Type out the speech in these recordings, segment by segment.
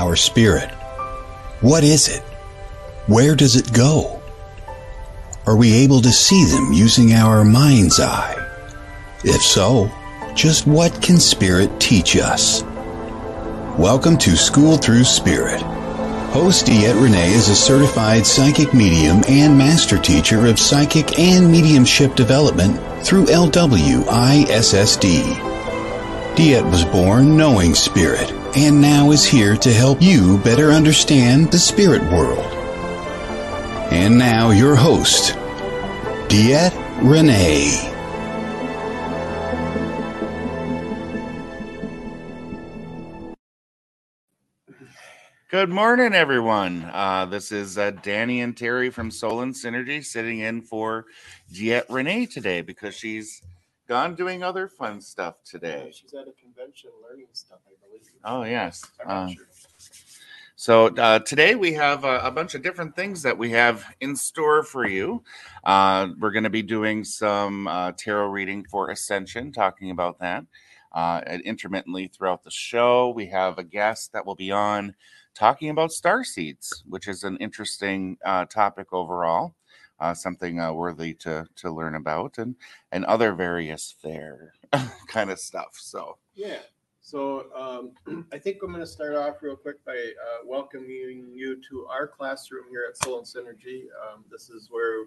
our spirit? What is it? Where does it go? Are we able to see them using our mind's eye? If so, just what can spirit teach us? Welcome to Schooled Thru Spirit. Host DeEtte Ranae is a certified psychic medium and master teacher of psychic and mediumship development through LWISSD. DeEtte was born knowing spirit and now is here to help you better understand the spirit world. And now your host, DeEtte Ranae. Good morning, everyone. Uh, this is uh, Danny and Terry from Soul and Synergy sitting in for DeEtte Ranae today because she's gone doing other fun stuff today. She's at a convention learning stuff, I believe. Oh, yes. Uh, sure. So uh, today we have a, a bunch of different things that we have in store for you. Uh, we're going to be doing some uh, tarot reading for Ascension, talking about that uh, intermittently throughout the show. We have a guest that will be on talking about star seeds, which is an interesting uh, topic overall. Uh, something uh, worthy to to learn about, and and other various fair kind of stuff. So Yeah. So um, I think I'm going to start off real quick by uh, welcoming you to our classroom here at Soul and Synergy. Um, this is where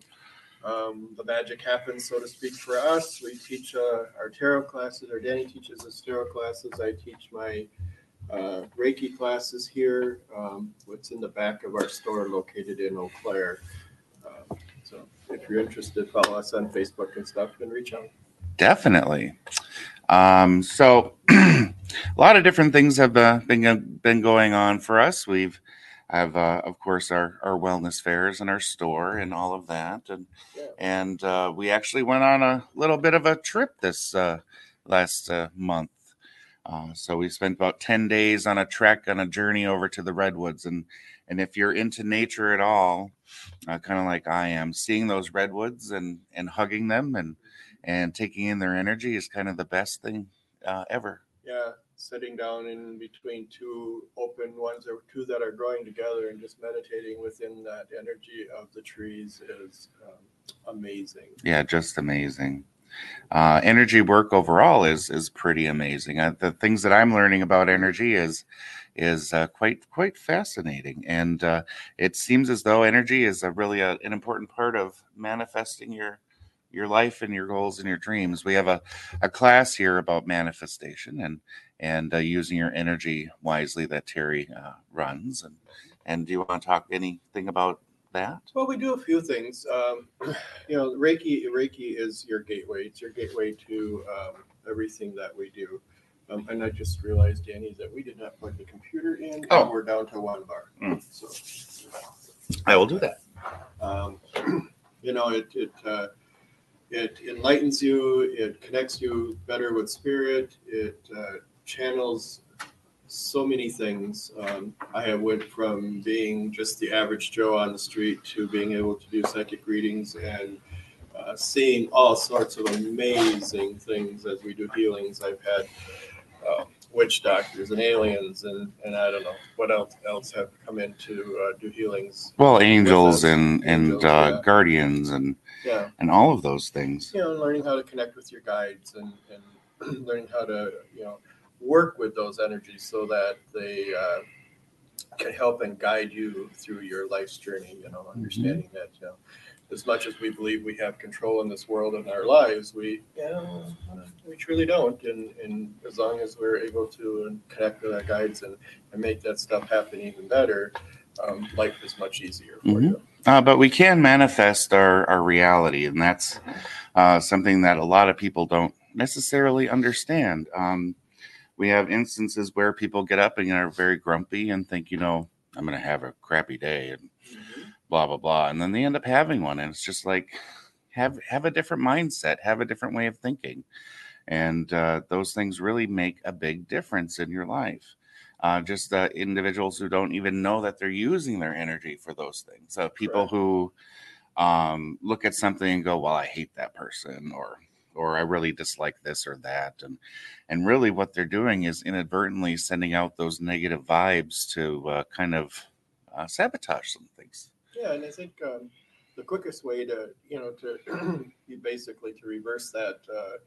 um, the magic happens, so to speak, for us. We teach uh, our tarot classes, or Danny teaches us tarot classes. I teach my uh, Reiki classes here. Um, what's in the back of our store located in Eau Claire. Uh, so if you're interested, follow us on Facebook and stuff and reach out. Definitely. Um, so a lot of different things have uh, been been going on for us. We've have uh, of course our our wellness fairs and our store and all of that, and Yeah. and uh, we actually went on a little bit of a trip this uh, last uh, month. Uh, so we spent about ten days on a trek on a journey over to the redwoods, and and if you're into nature at all, uh, kind of like I am, seeing those redwoods and and hugging them and and taking in their energy is kind of the best thing uh, ever. Yeah, sitting down in between two open ones or two that are growing together and just meditating within that energy of the trees is um, amazing. Yeah, just amazing. Uh, energy work overall is is pretty amazing. Uh, the things that I'm learning about energy is is uh, quite quite fascinating, and uh, it seems as though energy is a really a, an important part of manifesting your your life and your goals and your dreams. We have a, a class here about manifestation and and uh, using your energy wisely that Terry uh, runs. And and do you want to talk anything about that? Well, we do a few things. Um, you know, Reiki Reiki is your gateway. It's your gateway to um, everything that we do. Um, and I just realized, Danny, that we did not plug the computer in. Oh. And we're down to one bar. Mm. So, I will do that. um, you know it it uh, it enlightens you it connects you better with spirit it uh, channels so many things. Um, i have went from being just the average joe on the street to being able to do psychic readings and uh, seeing all sorts of amazing things as we do healings. I've had uh, witch doctors and aliens and, and i don't know what else else have come in to uh, do healings. Well, angels and and Angels, uh, yeah. guardians and yeah. and all of those things. you know, learning how to connect with your guides and, and learning how to, you know, work with those energies so that they uh, can help and guide you through your life's journey. You know, understanding that, you know, as much as we believe we have control in this world and our lives, we, you know, we truly don't. And, and as long as we're able to connect with our guides and, and make that stuff happen even better, um, life is much easier for Mhm. you. Uh, but we can manifest our our reality, and that's uh, something that a lot of people don't necessarily understand. Um, we have instances where people get up and are very grumpy and think, you know, I'm going to have a crappy day and blah blah blah, and then they end up having one, and it's just like have have a different mindset, have a different way of thinking, and uh, those things really make a big difference in your life. Uh, just uh, individuals who don't even know that they're using their energy for those things. So people Correct. who um, look at something and go, "Well, I hate that person," or or I really dislike this or that, and and really what they're doing is inadvertently sending out those negative vibes to uh, kind of uh, sabotage some things. Yeah, and I think um, the quickest way to you know to basically to reverse that uh,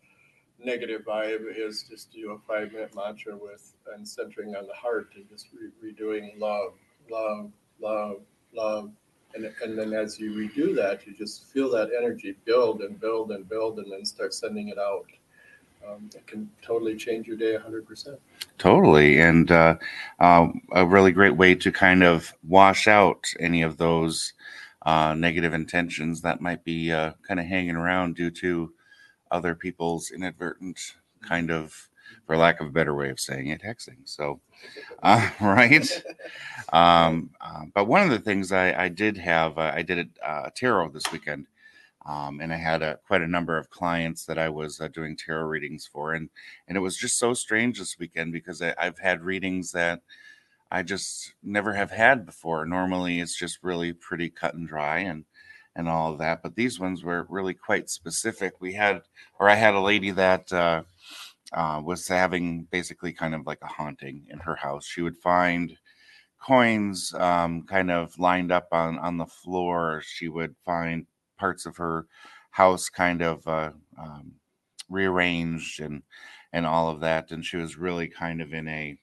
negative vibe is just do a five minute mantra with and centering on the heart and just re- redoing love, love, love, love. And, and then as you redo that, you just feel that energy build and build and build and then start sending it out. Um, it can totally change your day 100%. Totally. And uh, uh, a really great way to kind of wash out any of those uh, negative intentions that might be uh, kind of hanging around due to other people's inadvertent kind of for lack of a better way of saying it hexing so uh, right um, uh, but one of the things i, I did have uh, i did a uh, tarot this weekend um, and i had a, quite a number of clients that i was uh, doing tarot readings for and and it was just so strange this weekend because I, i've had readings that i just never have had before normally it's just really pretty cut and dry and and all of that. But these ones were really quite specific. We had, or I had a lady that uh, uh, was having basically kind of like a haunting in her house. She would find coins um, kind of lined up on on the floor. She would find parts of her house kind of uh, um, rearranged and and all of that. And she was really kind of in a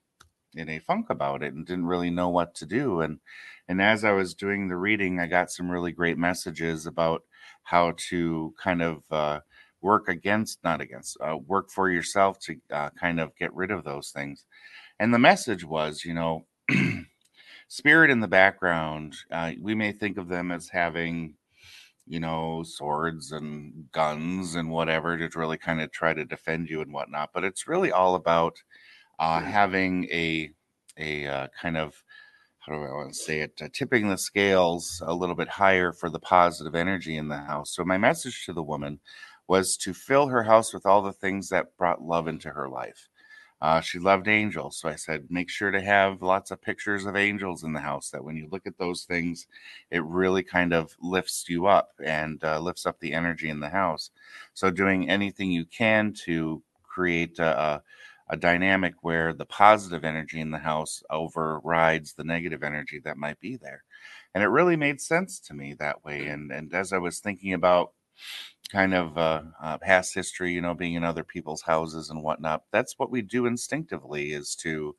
in a funk about it and didn't really know what to do. And and as I was doing the reading, I got some really great messages about how to kind of uh, work against, not against, uh, work for yourself to uh, kind of get rid of those things. And the message was, you know, spirit in the background, uh, we may think of them as having, you know, swords and guns and whatever to really kind of try to defend you and whatnot. But it's really all about uh, having a a uh, kind of how do I want to say it? Uh, tipping the scales a little bit higher for the positive energy in the house. So my message to the woman was to fill her house with all the things that brought love into her life. Uh, she loved angels, so I said, make sure to have lots of pictures of angels in the house. That when you look at those things, it really kind of lifts you up and uh, lifts up the energy in the house. So doing anything you can to create a, a dynamic where the positive energy in the house overrides the negative energy that might be there. And it really made sense to me that way. And and as I was thinking about kind of uh, uh, past history, you know, being in other people's houses and whatnot, that's what we do instinctively is to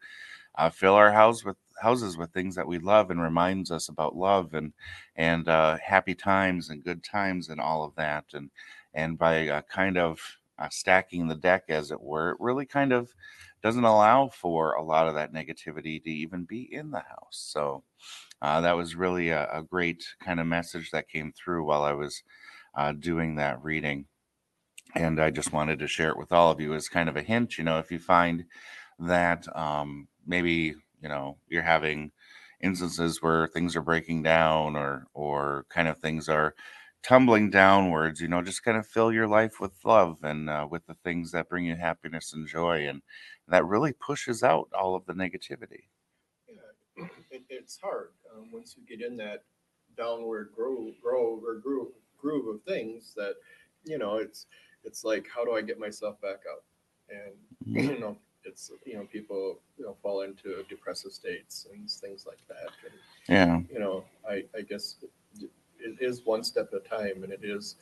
uh, fill our house with houses with things that we love and reminds us about love and and uh, happy times and good times and all of that. And and by uh, kind of uh, stacking the deck, as it were, it really kind of doesn't allow for a lot of that negativity to even be in the house. So that was really a, a, great kind of message that came through while I was uh, doing that reading. And I just wanted to share it with all of you as kind of a hint. You know, if you find that um, maybe you know you're having instances where things are breaking down or or kind of things are tumbling downwards you know just kind of fill your life with love and uh, with the things that bring you happiness and joy and that really pushes out all of the negativity yeah it, it's hard um, once you get in that downward groove, grove or groove, groove of things that you know it's it's like how do i get myself back up and mm-hmm. you know it's you know people you know fall into depressive states and things like that and, yeah you know i i guess it is one step at a time, and it is,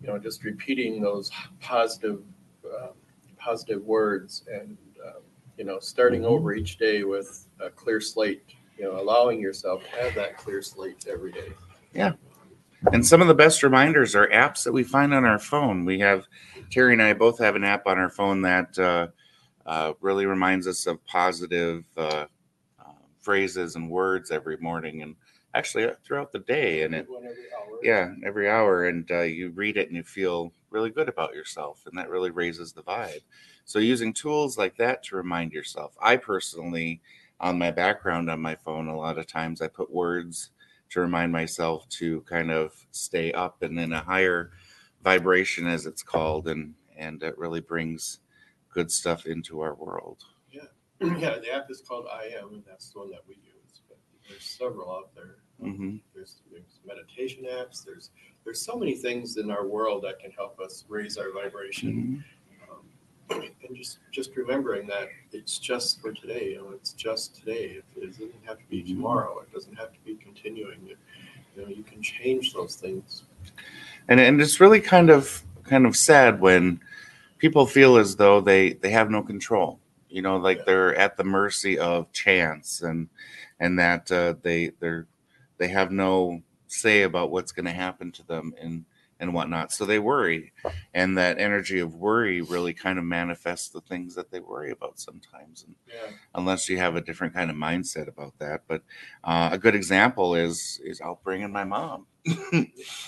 you know, just repeating those positive, um, positive words, and um, you know, starting mm-hmm. over each day with a clear slate. You know, allowing yourself to have that clear slate every day. Yeah. And some of the best reminders are apps that we find on our phone. We have Terry and I both have an app on our phone that uh, uh, really reminds us of positive uh, uh phrases and words every morning. And actually uh, throughout the day and it yeah every hour and uh, you read it and you feel really good about yourself and that really raises the vibe so using tools like that to remind yourself i personally on my background on my phone a lot of times i put words to remind myself to kind of stay up and in a higher vibration as it's called and and it really brings good stuff into our world. Yeah. Yeah the app is called i am and that's the one that we use but there's several out there. Hmm There's, there's meditation apps. There's there's so many things in our world that can help us raise our vibration. Um, and just just remembering that it's just for today. You know, it's just today. It, it doesn't have to be Mhm. tomorrow. It doesn't have to be continuing. It, you know, you can change those things. and and it's really kind of kind of sad when people feel as though they they have no control you know like Yeah. they're at the mercy of chance and and that uh, they they're they have no say about what's going to happen to them and and whatnot so they worry and that energy of worry really kind of manifests the things that they worry about sometimes and Yeah. unless you have a different kind of mindset about that but uh, a good example is is i'll bring in my mom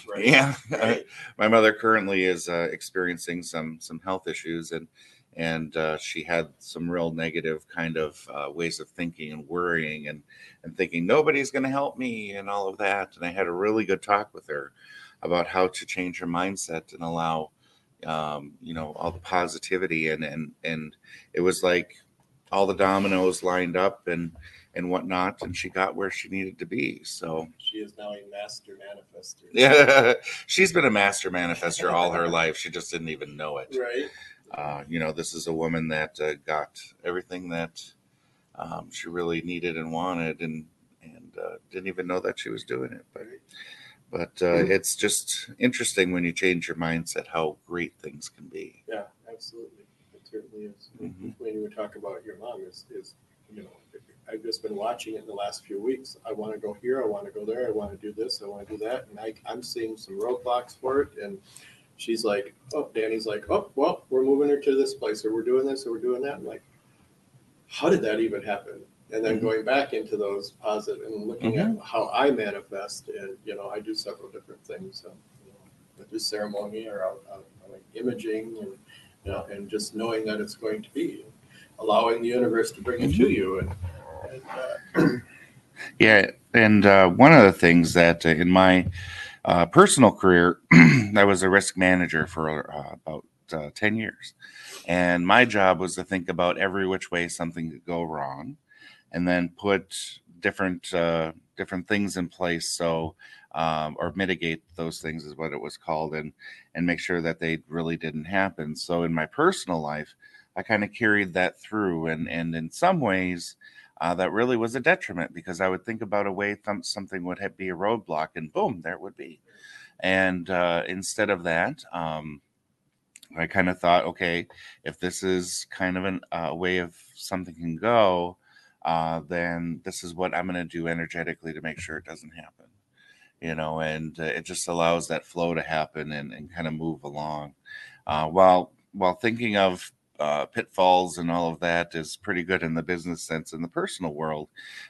Right. yeah Right. my mother currently is uh, experiencing some some health issues and and uh, she had some real negative kind of uh, ways of thinking and worrying and and thinking nobody's going to help me and all of that and i had a really good talk with her about how to change her mindset and allow um, you know all the positivity and and and it was like all the dominoes lined up and and whatnot and she got where she needed to be so She is now a master manifester. yeah, she's been a master manifester all her life. She just didn't even know it. Right. Uh, you know, this is a woman that uh, got everything that um, she really needed and wanted, and and uh, didn't even know that she was doing it. But but uh, it's just interesting when you change your mindset how great things can be. Yeah, absolutely. It certainly is. Mhm. When you were talking about your mom, is is you know, I've just been watching it in the last few weeks. I want to go here. I want to go there. I want to do this. I want to do that. And I, I'm seeing some roadblocks for it. And she's like, oh, Danny's like, oh, well, we're moving her to this place, or we're doing this, or we're doing that. I'm like, how did that even happen? And then Mhm. going back into those positive and looking at how I manifest, and you know, I do several different things. So, you know, I do ceremony or I'll, I'll, like imaging and you know, and just knowing that it's going to be, allowing the universe to bring it to you, and, and uh, Yeah, and uh, one of the things that uh, in my uh, personal career, I was a risk manager for uh, about uh, ten years, and my job was to think about every which way something could go wrong, and then put different uh, different things in place so um, or mitigate those things is what it was called, and and make sure that they really didn't happen. So in my personal life, I kind of carried that through, and and in some ways uh, that really was a detriment because I would think about a way th- something would be a roadblock, and boom, there it would be. And uh, instead of that, um, I kind of thought, okay, if this is kind of a uh, way of something can go, uh, then this is what I'm going to do energetically to make sure it doesn't happen. You know, and uh, it just allows that flow to happen and, and kind of move along. Uh, while while thinking of uh, pitfalls and all of that is pretty good in the business sense. In the personal world,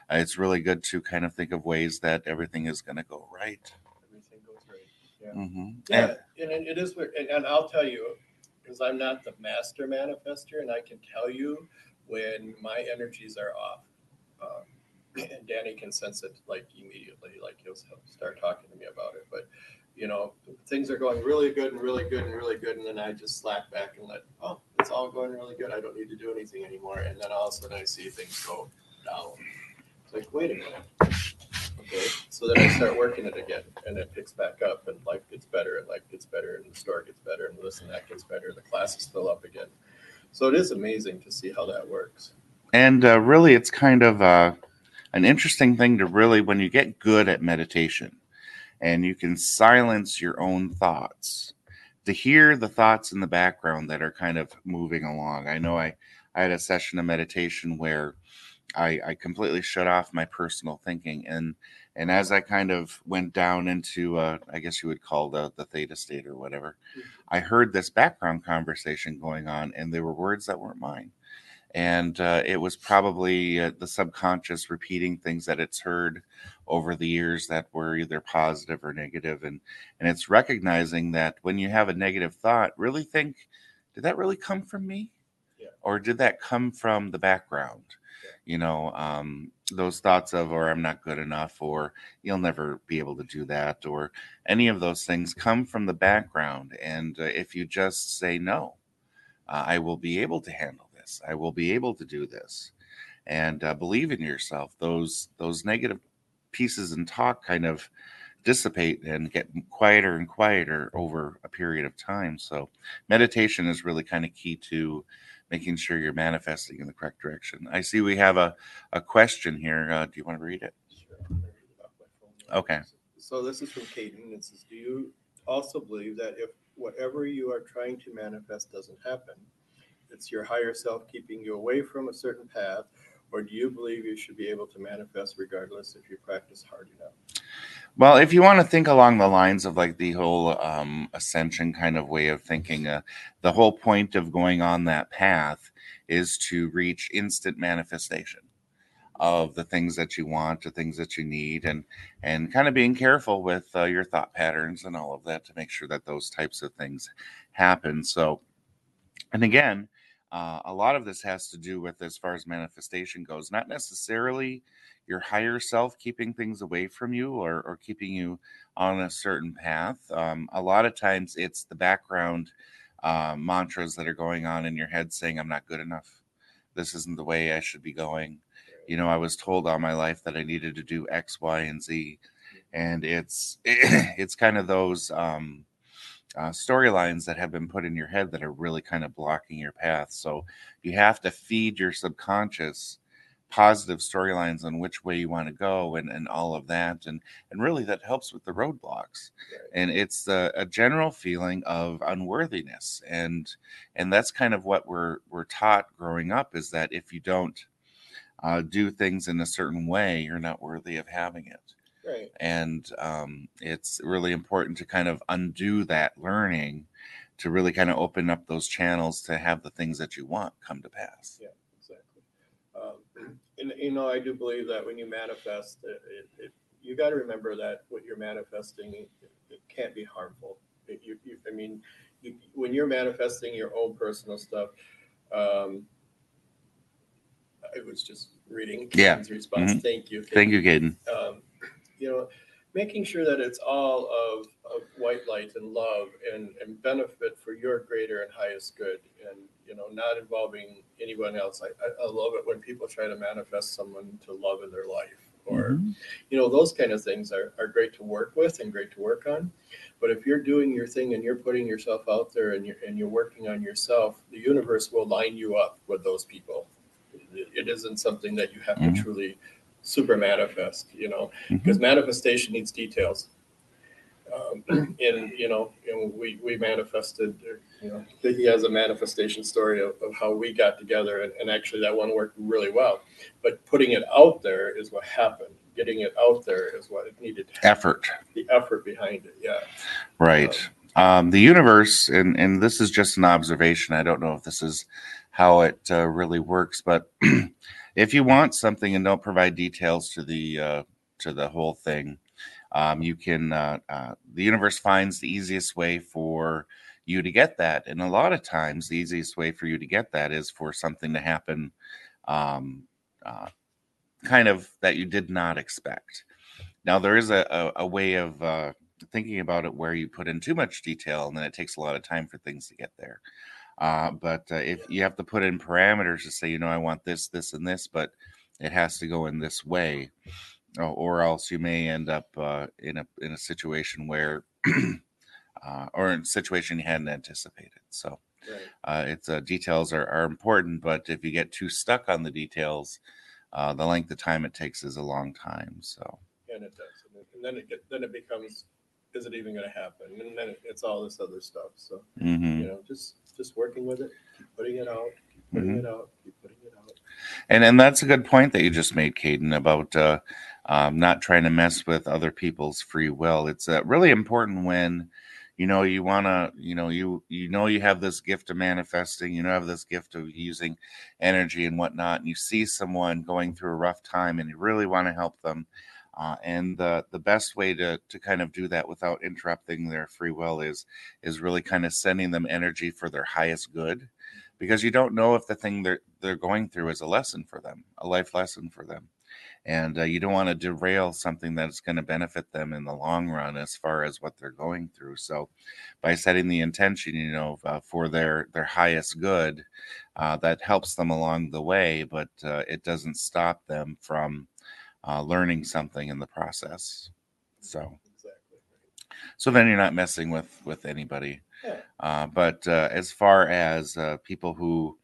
uh, it's really good to kind of think of ways that everything is going to go right. everything goes right. Yeah. hmm Yeah, and it, it is, weird. and, and I'll tell you, because I'm not the master manifester, and I can tell you when my energies are off. Um, and Danny can sense it like immediately, like he'll start talking to me about it. But you know, things are going really good and really good and really good, and then I just slack back and let, oh, it's all going really good. I don't need to do anything anymore. And then all of a sudden I see things go down. It's like, wait a minute. Okay. So then I start working it again and it picks back up and life gets better and life gets better and the store gets better and this and that gets better. The classes fill up again. So it is amazing to see how that works. And uh, really, it's kind of uh, an interesting thing to really, when you get good at meditation and you can silence your own thoughts, to hear the thoughts in the background that are kind of moving along. I know I, I had a session of meditation where I, I completely shut off my personal thinking and and as I kind of went down into uh, I guess you would call the the theta state or whatever, I heard this background conversation going on and there were words that weren't mine and uh, it was probably uh, the subconscious repeating things that it's heard over the years that were either positive or negative and and it's recognizing that when you have a negative thought really think did that really come from me? Yeah. or did that come from the background? You know um, those thoughts of or i'm not good enough or you'll never be able to do that or any of those things come from the background and uh, if you just say no uh, i will be able to handle this i will be able to do this and uh, believe in yourself those those negative pieces and talk kind of dissipate and get quieter and quieter over a period of time. So, meditation is really kind of key to making sure you're manifesting in the correct direction. I see we have a, a question here. Uh, do you want to read it? Okay. So this is from Caden. It says, "Do you also believe that if whatever you are trying to manifest doesn't happen, it's your higher self keeping you away from a certain path, or do you believe you should be able to manifest regardless if you practice hard enough?" Well, if you want to think along the lines of like the whole um, ascension kind of way of thinking, uh, the whole point of going on that path is to reach instant manifestation of the things that you want, the things that you need, and and kind of being careful with uh, your thought patterns and all of that to make sure that those types of things happen. So, and again, uh, a lot of this has to do with as far as manifestation goes, not necessarily your higher self keeping things away from you or, or keeping you on a certain path. Um, a lot of times it's the background uh, mantras that are going on in your head saying, I'm not good enough. This isn't the way I should be going. You know, I was told all my life that I needed to do X, Y, and Z. And it's it's kind of those um, uh, storylines that have been put in your head that are really kind of blocking your path. So you have to feed your subconscious positive storylines on which way you want to go and, and all of that and and really that helps with the roadblocks. And it's a, a general feeling of unworthiness and and that's kind of what we're we're taught growing up is that if you don't uh, do things in a certain way you're not worthy of having it Right. and um, it's really important to kind of undo that learning to really kind of open up those channels to have the things that you want come to pass Yeah, exactly. Um, and you know, I do believe that when you manifest, it, it, it, you got to remember that what you're manifesting it, can't be harmful. You, you, I mean, you, when you're manifesting your own personal stuff, um, I was just reading Yeah. Karen's response. Mhm. Thank you. thank you Caden. um, you know, making sure that it's all of, of white light and love and, and benefit for your greater and highest good and, you know, not involving anyone else. I, I, love it when people try to manifest someone to love in their life or, Mhm. you know, those kind of things are, are great to work with and great to work on. But if you're doing your thing and you're putting yourself out there and you're, and you're working on yourself, the universe will line you up with those people. It, isn't something that you have to truly super manifest, you know, because manifestation needs details. Um, and you know, and we we manifested. You know, he has a manifestation story of, of how we got together, and, and actually that one worked really well. But putting it out there is what happened. Getting it out there is what it needed. effort The effort behind it, yeah. Right. Um, the universe, and and this is just an observation. I don't know if this is how it uh, really works, but if you want something and don't provide details to the uh, to the whole thing, um, you can. Uh, uh, the universe finds the easiest way for you to get that, and a lot of times, the easiest way for you to get that is for something to happen, um, uh, kind of that you did not expect. Now, there is a, a, a way of uh, thinking about it where you put in too much detail and then it takes a lot of time for things to get there. Uh, but uh, if you have to put in parameters to say, you know, I want this, this, and this, but it has to go in this way, or, or else you may end up uh, in a in a situation where, uh, or in a situation you hadn't anticipated. So Right. uh, it's uh, details are, are important, but if you get too stuck on the details, uh, the length of time it takes is a long time. So. And it does, and, then it get, then it becomes, is it even going to happen? And then it's all this other stuff. So mhm. you know, just just working with it, keep putting it out, keep putting Mhm. it out, keep putting it out. And and that's a good point that you just made, Caden, about uh, um, not trying to mess with other people's free will. It's uh, really important when you know you want to, you know, you you know you have this gift of manifesting, you know, have this gift of using energy and whatnot, and you see someone going through a rough time, and you really want to help them. Uh, and the the best way to to kind of do that without interrupting their free will is is really kind of sending them energy for their highest good because you don't know if the thing they're they're going through is a lesson for them, a life lesson for them, and uh, you don't want to derail something that's going to benefit them in the long run as far as what they're going through. So, by setting the intention, you know, uh, for their their highest good, uh, that helps them along the way, but uh, it doesn't stop them from uh, learning something in the process. So, Exactly. so then you're not messing with with anybody. Yeah. Uh, but uh, as far as uh, people who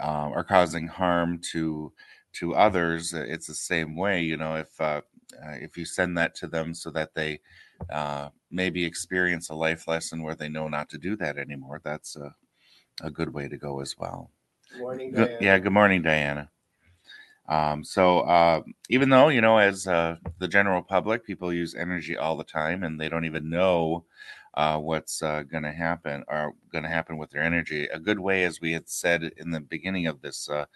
uh, are causing harm to to others, it's the same way. You know, if uh, if you send that to them so that they uh, maybe experience a life lesson where they know not to do that anymore, that's a, a good way to go as well. Good Morning, Good- Diane. yeah, good morning, Diana. Um, so uh, even though you know, as uh, the general public, people use energy all the time, and they don't even know uh, what's uh, going to happen or going to happen with their energy. A good way, as we had said in the beginning of this uh,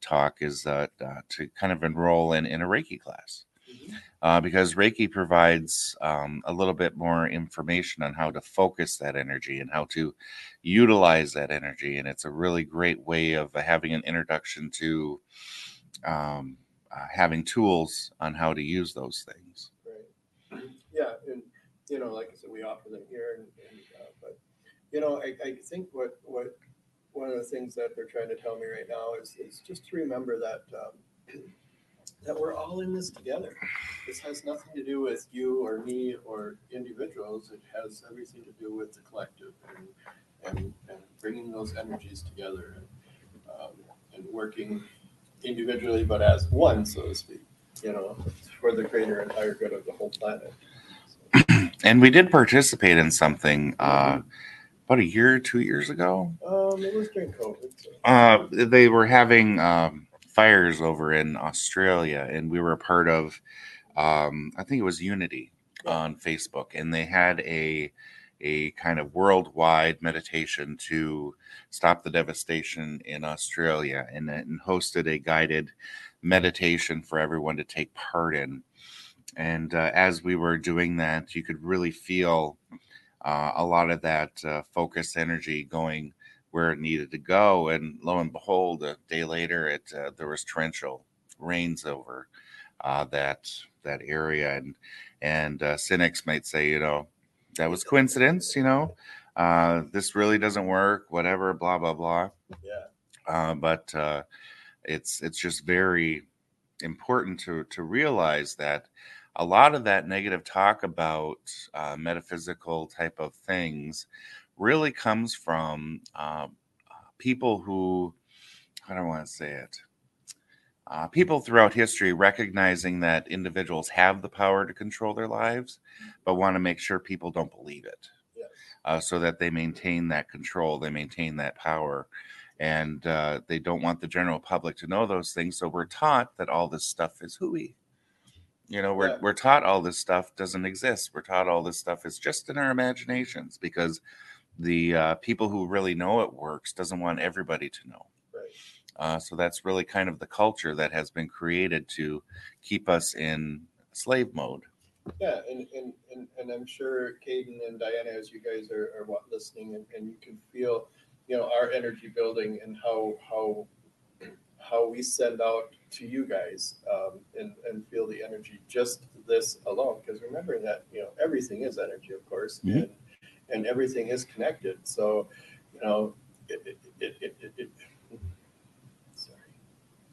talk, is uh, uh, to kind of enroll in in a Reiki class Mhm. uh, because Reiki provides um, a little bit more information on how to focus that energy and how to utilize that energy. And it's a really great way of having an introduction to um, uh, having tools on how to use those things. Right. Yeah, and you know, like I said, we offer them here, and, and uh, but you know, I, I think what what one of the things that they're trying to tell me right now is is just to remember that um, that we're all in this together. This has nothing to do with you or me or individuals. It has everything to do with the collective and and, and bringing those energies together and um, and working individually, but as one, so to speak. You know, for the greater and higher good of the whole planet. And we did participate in something uh, about a year, two years ago. Um, it was during COVID. So. Uh, they were having um, fires over in Australia, and we were a part of. Um, I think it was Unity on Facebook, and they had a a kind of worldwide meditation to stop the devastation in Australia, and, and hosted a guided meditation for everyone to take part in. And uh, as we were doing that, you could really feel uh, a lot of that uh, focused energy going where it needed to go. And lo and behold, a day later, it uh, there was torrential rains over uh, that that area, and and uh, cynics might say, you know, that was coincidence. You know, uh, this really doesn't work. Whatever, blah blah blah. Yeah. Uh, but uh, it's it's just very important to to realize that a lot of that negative talk about uh, metaphysical type of things really comes from uh, people who I don't want to say it. Uh, people throughout history recognizing that individuals have the power to control their lives, but want to make sure people don't believe it, Yes. uh, so that they maintain that control, they maintain that power, and uh, they don't want the general public to know those things. So we're taught that all this stuff is hooey. You know, we're Yeah. we're taught all this stuff doesn't exist. We're taught all this stuff is just in our imaginations because the uh, people who really know it works doesn't want everybody to know. Uh, so that's really kind of the culture that has been created to keep us in slave mode. Yeah, and, and, and, and I'm sure Caden and Diana, as you guys are, are listening, and, and you can feel, you know, our energy building and how how how we send out to you guys, um, and and feel the energy just this alone. Because remember that you know everything is energy, of course, Mhm. and and everything is connected. So, you know, it it it, it, it, it sorry.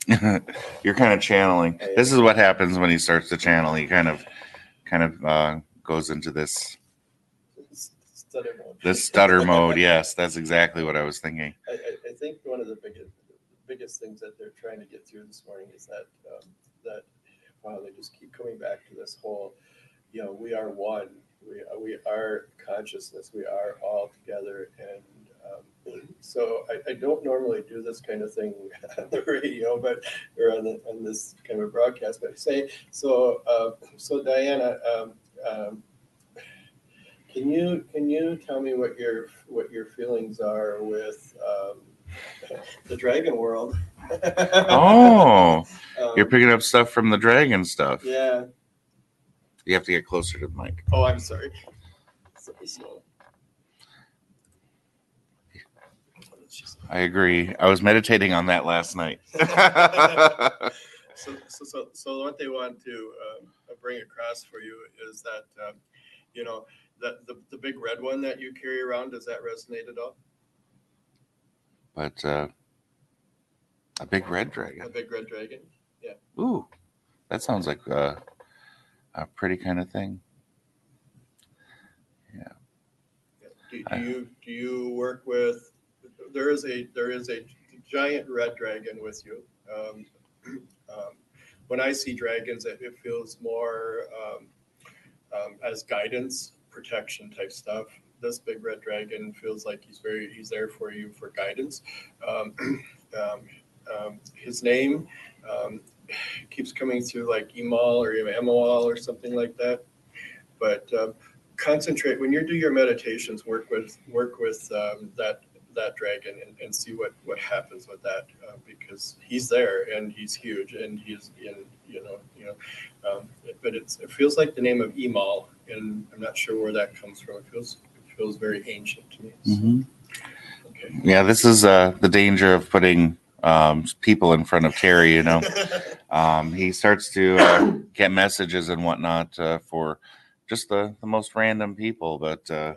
You're kind of channeling. This is what happens when he starts to channel. He kind of, kind of uh, goes into this Stutter mode. this stutter mode. Yes, that's exactly what I was thinking. I, I, I think one of the biggest biggest things that they're trying to get through this morning is that um, that wow they just keep coming back to this whole you know we are one we we are consciousness we are all together and so I, I don't normally do this kind of thing on the radio but or on, the, on this kind of broadcast but say so uh, so Diana um, um, can you can you tell me what your what your feelings are with um, the dragon world? Oh, Um, you're picking up stuff from the dragon stuff. yeah. You have to get closer to the mic. Oh, I'm sorry. Sorry, so- I agree. I was meditating on that last night. so, so, so, so what they want to um, bring across for you is that, um, you know, the, the, the big red one that you carry around, does that resonate at all? but uh, a big red dragon. A big red dragon? Yeah. Ooh, that sounds like a, a pretty kind of thing. Yeah. Do, do you do you work with? There is a there is a giant red dragon with you. Um, um, when I see dragons, it, it feels more um, um, as guidance, protection type stuff. This big red dragon feels like he's very he's there for you for guidance. Um, his name keeps coming through like Emal or Emoal or something like that. But um, concentrate when you do your meditations. Work with work with um, that that dragon and, and see what what happens with that uh, because he's there and he's huge and he's in you know you know um, but it's it feels like the name of Emal and I'm not sure where that comes from. It feels it feels very ancient to me. So, hmm okay. Yeah, this is uh, the danger of putting um, people in front of Terry. You know, um, he starts to uh, get messages and whatnot uh, for just the, the most random people, but uh,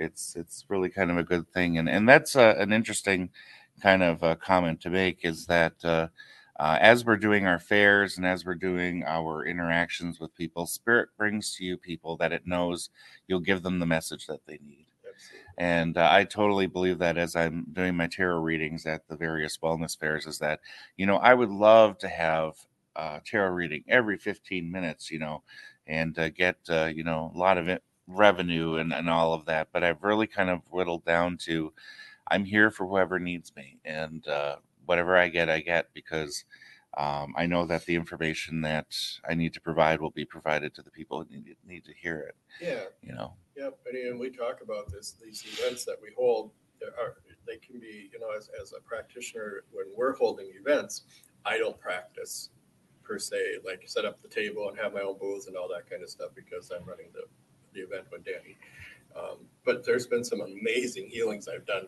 it's it's really kind of a good thing, and and that's uh, an interesting kind of uh, comment to make is that uh, uh, as we're doing our fairs and as we're doing our interactions with people, Spirit brings to you people that it knows you'll give them the message that they need. Absolutely. And uh, I totally believe that as I'm doing my tarot readings at the various wellness fairs, is that, you know, I would love to have uh, tarot reading every 15 minutes, you know, and uh, get, uh, you know, a lot of it, revenue and, and all of that. But I've really kind of whittled down to I'm here for whoever needs me. And uh, whatever I get, I get because um, I know that the information that I need to provide will be provided to the people who need, need to hear it, Yeah. you know. Yep, and, we talk about this, these events that we hold, there are, they can be, you know, as, as a practitioner, when we're holding events, I don't practice per se, like set up the table and have my own booths and all that kind of stuff because I'm running the, the event with Danny. Um, but there's been some amazing healings I've done.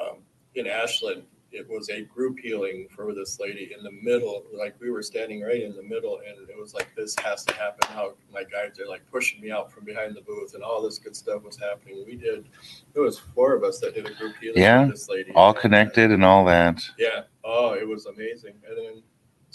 Um, in Ashland, it was a group healing for this lady in the middle. Like we were standing right in the middle, and it was like this has to happen now. My guides are like pushing me out from behind the booth, and all this good stuff was happening. We did. It was four of us that did a group healing Yeah, this lady. All And, connected and all that. yeah. Oh, it was amazing. And then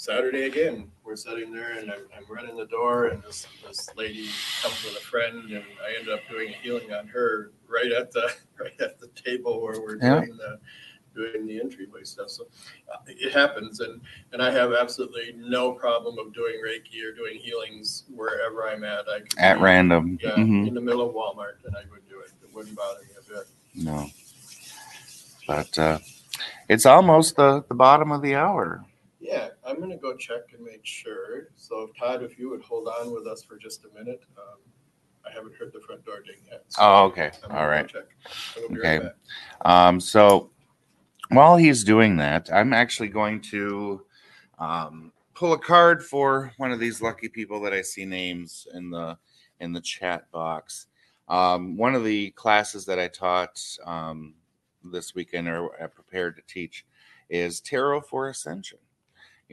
Saturday again, we're sitting there and I'm, I'm running the door and this, this lady comes with a friend and I ended up doing a healing on her right at the right at the table where we're Yeah. doing the doing the entryway stuff. So uh, it happens and and I have absolutely no problem of doing Reiki or doing healings wherever I'm at. I At be, random. Yeah, Mhm. in the middle of Walmart and I would do it. It wouldn't bother me a bit. No. But uh, it's almost the, the bottom of the hour. Yeah, I'm gonna go check and make sure. So Todd, if you would hold on with us for just a minute, um, I haven't heard the front door ding yet. so Oh, okay. I'm gonna All go right. Check. I will be Okay. right back. Um, so while he's doing that, I'm actually going to um, pull a card for one of these lucky people that I see names in the in the chat box. Um, one of the classes that I taught um, this weekend or I prepared to teach is Tarot for Ascension.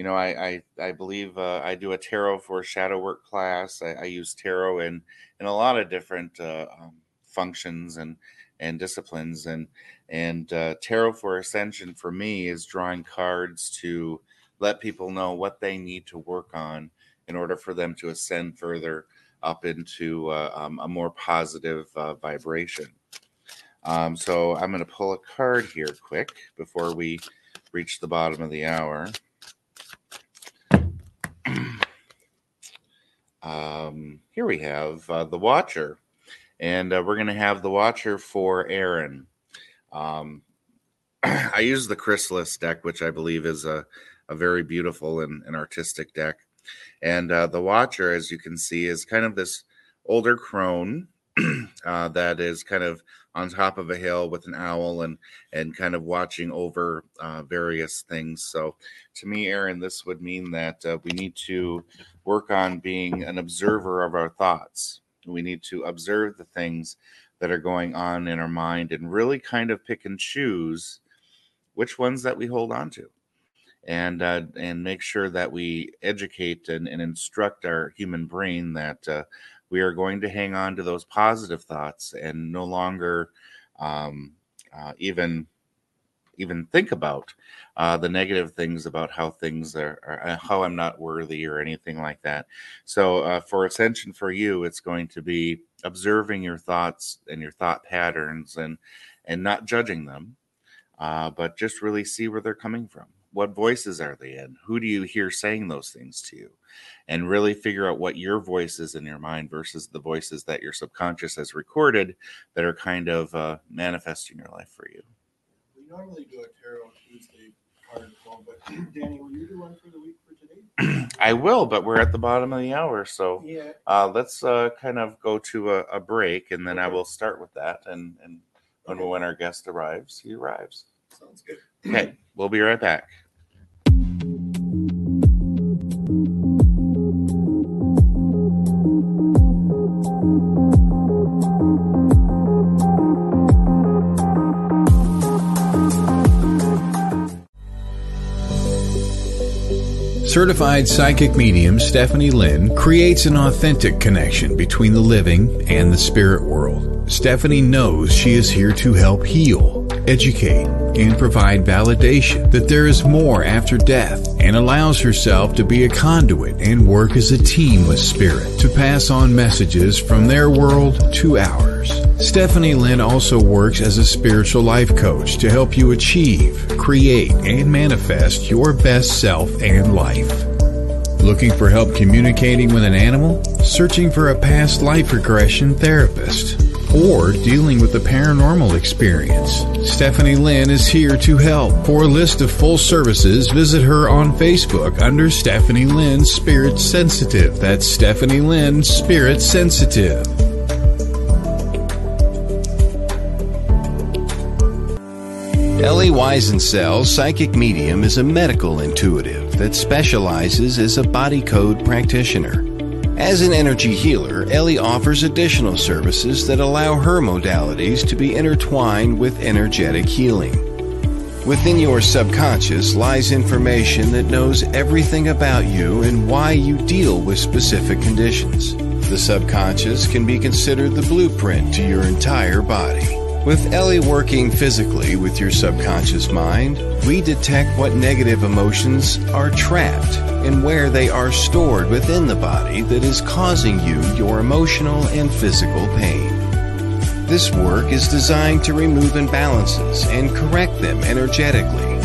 You know, I I, I believe uh, I do a tarot for shadow work class. I, I use tarot in in a lot of different uh, um, functions and and disciplines and and uh, tarot for ascension for me is drawing cards to let people know what they need to work on in order for them to ascend further up into uh, um, a more positive uh, vibration. Um, so I'm going to pull a card here quick before we reach the bottom of the hour. Um, here we have uh, the Watcher, and uh, we're going to have the Watcher for Aaron. Um, I use the Chrysalis deck, which I believe is a, a very beautiful and, and artistic deck. And uh, the Watcher, as you can see, is kind of this older crone uh, that is kind of on top of a hill with an owl and and kind of watching over uh, various things. So, to me, Aaron, this would mean that uh, we need to work on being an observer of our thoughts. We need to observe the things that are going on in our mind and really kind of pick and choose which ones that we hold on to and uh, and make sure that we educate and, and instruct our human brain that uh, we are going to hang on to those positive thoughts and no longer um, uh, even even think about uh, the negative things about how things are, are, uh, how I'm not worthy or anything like that. So uh, for ascension for you, it's going to be observing your thoughts and your thought patterns and and not judging them, uh, but just really see where they're coming from. What voices are they in? Who do you hear saying those things to you? And really figure out what your voice is in your mind versus the voices that your subconscious has recorded that are kind of uh, manifesting your life for you. We normally do a tarot Tuesday card call, but Danny, will you do one for the week for today? I will, but we're at the bottom of the hour, so Yeah. uh, let's uh, kind of go to a, a break, and then I will start with that. And, and when Okay. when our guest arrives, he arrives. Sounds good. Okay, we'll be right back. Certified psychic medium Stephanie Lynn creates an authentic connection between the living and the spirit world. Stephanie knows she is here to help heal, educate, and provide validation that there is more after death and allows herself to be a conduit and work as a team with spirit to pass on messages from their world to ours. Stephanie Lynn also works as a spiritual life coach to help you achieve, create, and manifest your best self and life. Looking for help communicating with an animal? Searching for a past life regression therapist? Or dealing with a paranormal experience? Stephanie Lynn is here to help. For a list of full services, visit her on Facebook under Stephanie Lynn Spirit Sensitive. That's Stephanie Lynn Spirit Sensitive. Ellie Weisensell, psychic medium, is a medical intuitive that specializes as a body code practitioner. As an energy healer, Ellie offers additional services that allow her modalities to be intertwined with energetic healing. Within your subconscious lies information that knows everything about you and why you deal with specific conditions. The subconscious can be considered the blueprint to your entire body. With Ellie working physically with your subconscious mind, we detect what negative emotions are trapped and where they are stored within the body that is causing you your emotional and physical pain. This work is designed to remove imbalances and correct them energetically,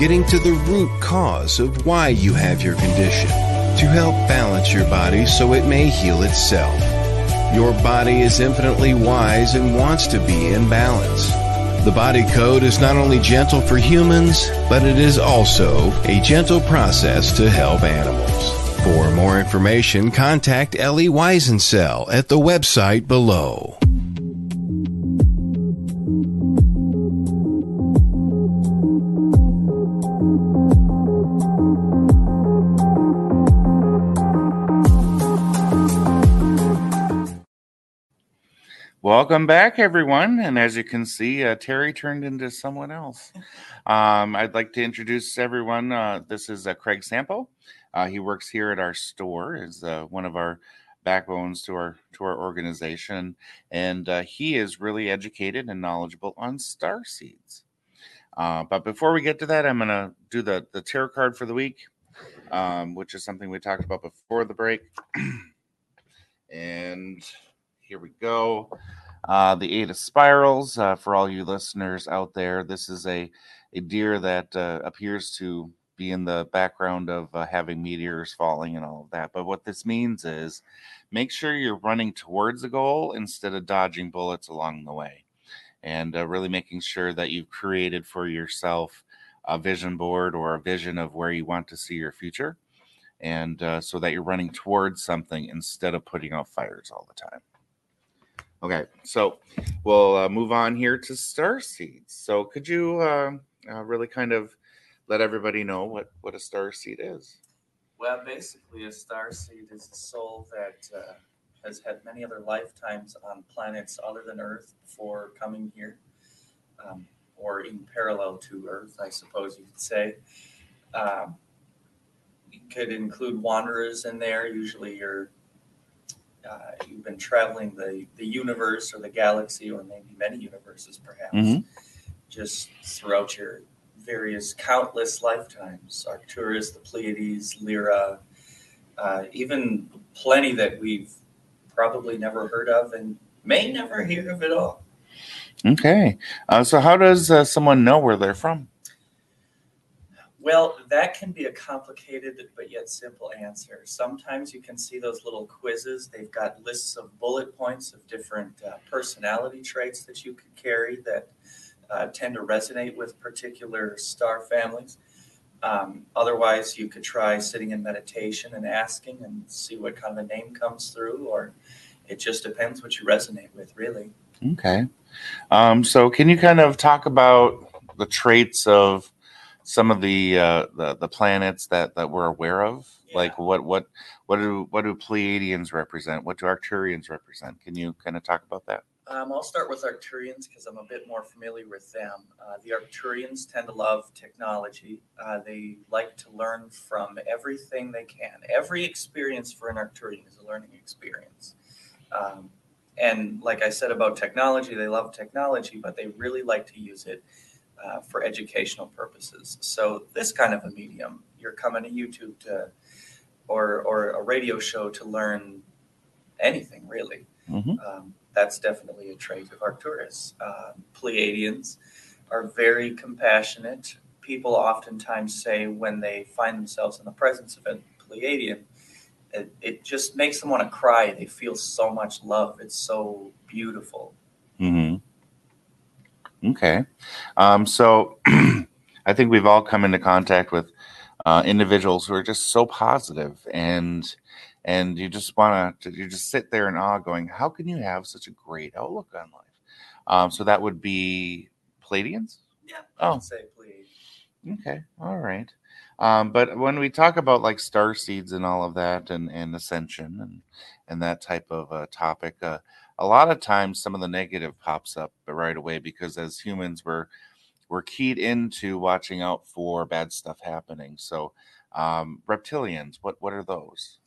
getting to the root cause of why you have your condition to help balance your body so it may heal itself. Your body is infinitely wise and wants to be in balance. The body code is not only gentle for humans, but it is also a gentle process to help animals. For more information, contact Ellie Weisensell at the website below. Welcome back, everyone. And as you can see, uh, Terry turned into someone else. Um, I'd like to introduce everyone. Uh, this is uh, Craig Sample. Uh, he works here at our store. is uh, one of our backbones to our to our organization, and uh, he is really educated and knowledgeable on star seeds. But before we get to that, I'm going to do the the tarot card for the week, um, which is something we talked about before the break. and here we go. Uh, the Eight of Spirals, uh, for all you listeners out there, this is a, a deer that uh, appears to be in the background of uh, having meteors falling and all of that. But what this means is make sure you're running towards the goal instead of dodging bullets along the way. And uh, really making sure that you've created for yourself a vision board or a vision of where you want to see your future. And uh, so that you're running towards something instead of putting out fires all the time. Okay, so we'll uh, move on here to star seeds. So, could you uh, uh, really kind of let everybody know what what a star seed is? Well, basically, a star seed is a soul that uh, has had many other lifetimes on planets other than Earth before coming here, um, or in parallel to Earth, I suppose you could say. Um, you could include wanderers in there. Usually, you're uh, you've been traveling the, the universe or the galaxy, or maybe many universes, perhaps. Mhm. just throughout your various countless lifetimes Arcturus, the Pleiades, Lyra, uh, even plenty that we've probably never heard of and may never hear of at all. Okay. Uh, so, how does uh, someone know where they're from? Well, that can be a complicated but yet simple answer. Sometimes you can see those little quizzes. They've got lists of bullet points of different uh, personality traits that you could carry that uh, tend to resonate with particular star families. Um, otherwise, you could try sitting in meditation and asking and see what kind of a name comes through, or it just depends what you resonate with, really. Okay. Um, so, can you kind of talk about the traits of some of the uh, the, the planets that, that we're aware of? Yeah. Like what what what do what do Pleiadians represent? What do Arcturians represent? Can you kind of talk about that? Um, I'll start with Arcturians because I'm a bit more familiar with them. Uh, the Arcturians tend to love technology. Uh, they like to learn from everything they can. Every experience for an Arcturian is a learning experience. Um, and like I said about technology, they love technology, but they really like to use it uh, for educational purposes. So this kind of a medium, you're coming to YouTube to, or or a radio show to learn anything really. Mhm. Um, that's definitely a trait of Arcturus. Um, Pleiadians are very compassionate. People oftentimes say when they find themselves in the presence of a Pleiadian, it, it just makes them want to cry. They feel so much love. It's so beautiful. hmm Okay. Um, so I think we've all come into contact with uh, individuals who are just so positive and and you just want to you just sit there in awe going how can you have such a great outlook on life um, so that would be Palladians Yeah, I Oh. say Pleiadian. okay all right um, but when we talk about like star seeds and all of that and, and ascension and and that type of uh, topic uh, a lot of times some of the negative pops up right away because as humans we're we're keyed into watching out for bad stuff happening so um, reptilians what what are those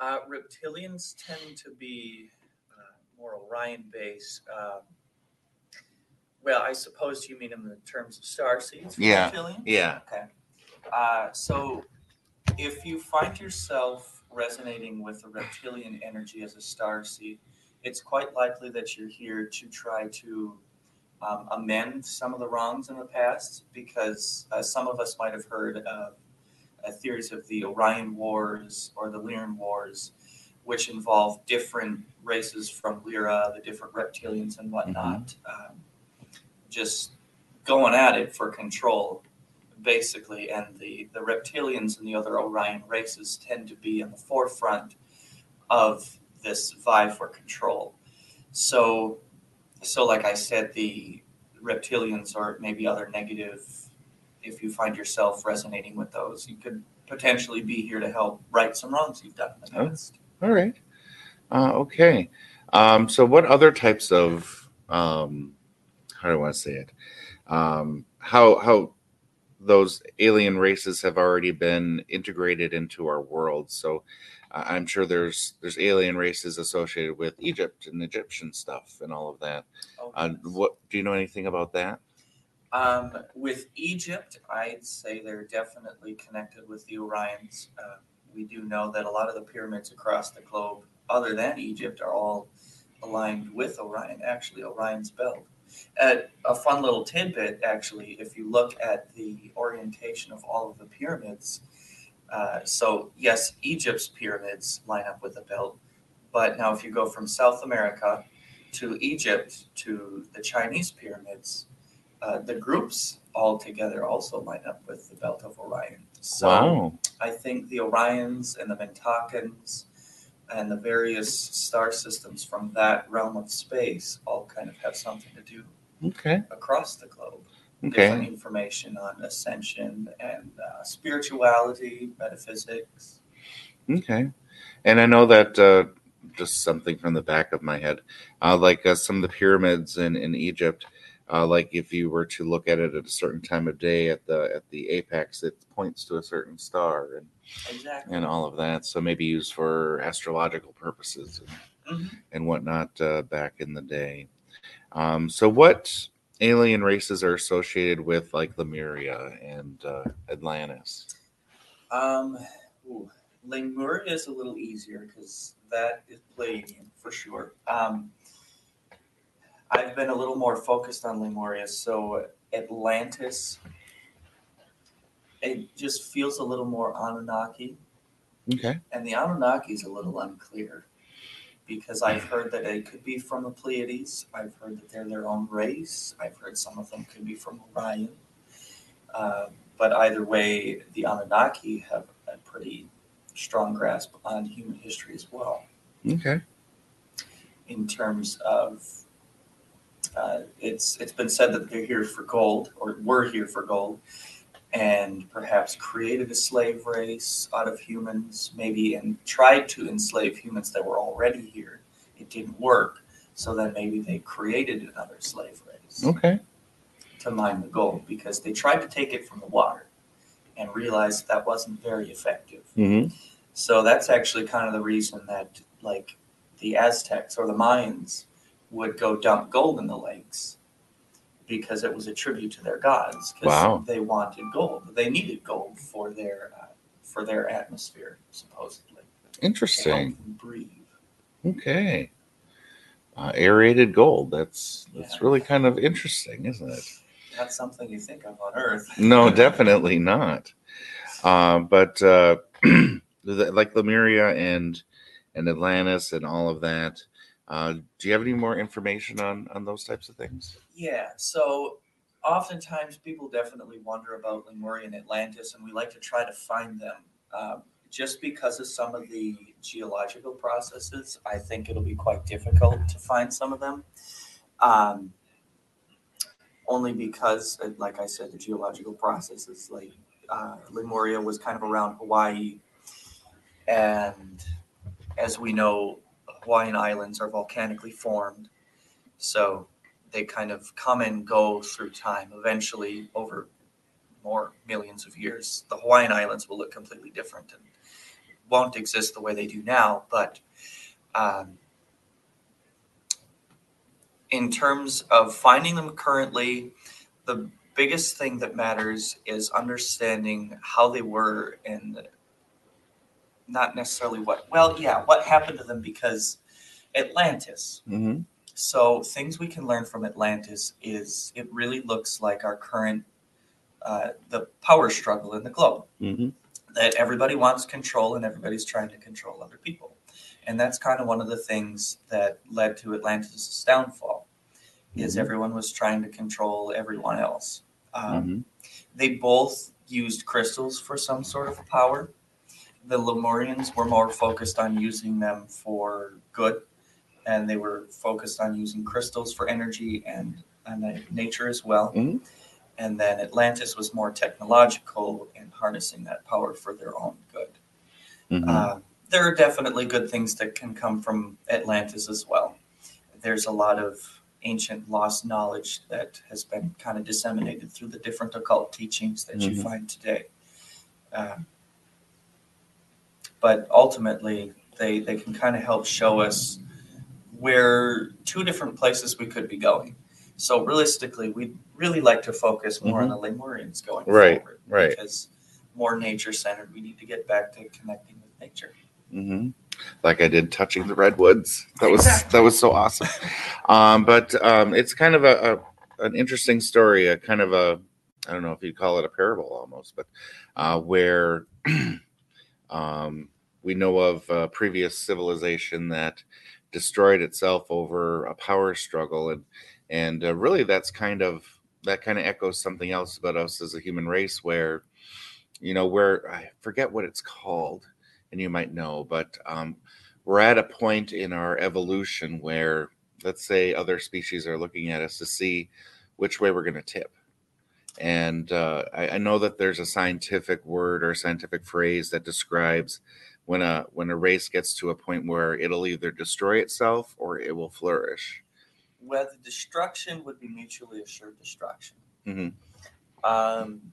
Uh, reptilians tend to be uh, more Orion based. Um, well, I suppose you mean in the terms of star seeds. Yeah, reptilians? yeah. Okay. Uh, so if you find yourself resonating with the reptilian energy as a star seed, it's quite likely that you're here to try to um, amend some of the wrongs in the past because uh, some of us might have heard of uh, theories of the Orion Wars or the Lyran Wars, which involve different races from Lyra, the different reptilians and whatnot, um, just going at it for control, basically. And the, the reptilians and the other Orion races tend to be in the forefront of this vie for control. So, so like I said, the reptilians or maybe other negative if you find yourself resonating with those, you could potentially be here to help right some wrongs you've done in the Oh. All right. Uh, okay. Um, so, what other types of um, how do I want to say it? Um, how how those alien races have already been integrated into our world. So, I'm sure there's there's alien races associated with Egypt and Egyptian stuff and all of that. Oh, Uh, what do you know anything about that? Um, with Egypt, I'd say they're definitely connected with the Orions. Uh, we do know that a lot of the pyramids across the globe, other than Egypt, are all aligned with Orion, actually, Orion's belt. Uh, a fun little tidbit, actually, if you look at the orientation of all of the pyramids, uh, so yes, Egypt's pyramids line up with the belt, but now if you go from South America to Egypt to the Chinese pyramids, uh, the groups all together also line up with the belt of Orion. So wow. I think the Orions and the Mintakans and the various star systems from that realm of space all kind of have something to do Okay. across the globe. Okay. Different information on ascension and uh, spirituality, metaphysics. Okay. And I know that uh, just something from the back of my head, uh, like uh, some of the pyramids in, in Egypt, uh, like if you were to look at it at a certain time of day at the at the apex, it points to a certain star and, Exactly. and all of that. So maybe used for astrological purposes and, Mhm. and whatnot uh, back in the day. Um, so what alien races are associated with like Lemuria and uh, Atlantis? Um, ooh, Lemuria is a little easier because that is Pleiadian for sure. Um, I've been a little more focused on Lemuria, so Atlantis. It just feels a little more Anunnaki, Okay. and the Anunnaki is a little unclear because I've heard that it could be from the Pleiades. I've heard that they're their own race. I've heard some of them could be from Orion. Uh, but either way, the Anunnaki have a pretty strong grasp on human history as well, Okay. in terms of uh, it's it's been said that they're here for gold or were here for gold, and perhaps created a slave race out of humans, maybe and tried to enslave humans that were already here. It didn't work, so then maybe they created another slave race Okay. to mine the gold because they tried to take it from the water and realized that wasn't very effective. Mm-hmm. So that's actually kind of the reason that like the Aztecs or the Mayans would go dump gold in the lakes because it was a tribute to their gods. Wow. They wanted gold. They needed gold for their uh, for their atmosphere supposedly. Interesting. breathe. Okay. Uh, aerated gold. That's that's Yeah. really kind of interesting, isn't it? Not something you think of on Earth. No, definitely not. Um, but uh, like Lemuria and and Atlantis and all of that. Uh, do you have any more information on on those types of things? Yeah, so oftentimes people definitely wonder about Lemuria and Atlantis, and we like to try to find them. Um, just because of some of the geological processes, I think it'll be quite difficult to find some of them. Um, only because, uh, like I said, the geological processes, like uh, Lemuria was kind of around Hawaii, and as we know, Hawaiian islands are volcanically formed. So they kind of come and go through time. Eventually, over more millions of years, the Hawaiian Islands will look completely different and won't exist the way they do now. But um, in terms of finding them currently, the biggest thing that matters is understanding how they were and not necessarily what, well, yeah, what happened to them because Atlantis. Mm-hmm. So things we can learn from Atlantis is it really looks like our current uh, the power struggle in the globe Mm-hmm. that everybody wants control and everybody's trying to control other people, and that's kind of one of the things that led to Atlantis' downfall. Is Mhm. everyone was trying to control everyone else. Um, Mm-hmm. they both used crystals for some sort of power. The Lemurians were more focused on using them for good, and they were focused on using crystals for energy and, and nature as well. Mhm. And then Atlantis was more technological and harnessing that power for their own good. Mm-hmm. Uh, there are definitely good things that can come from Atlantis as well. There's a lot of ancient lost knowledge that has been kind of disseminated through the different occult teachings that you Mhm. find today. Uh, but ultimately, they, they can kind of help show us where two different places we could be going. So realistically, we'd really like to focus more on the Lemurians going Right, forward. right. Because more nature centered, we need to get back to connecting with nature. Mm-hmm. Like I did touching the redwoods. That was Exactly. that was so awesome. Um, but um, it's kind of a, a an interesting story. A kind of a I don't know if you'd call it a parable almost, but uh, where um, we know of a previous civilization that destroyed itself over a power struggle, and and uh, really that's kind of that kind of echoes something else about us as a human race, where you know where I forget what it's called and you might know, but um, we're at a point in our evolution where, let's say, other species are looking at us to see which way we're going to tip. And uh, I, I know that there's a scientific word or scientific phrase that describes when a when a race gets to a point where it'll either destroy itself or it will flourish. Whether destruction would be mutually assured destruction. Mhm. Um,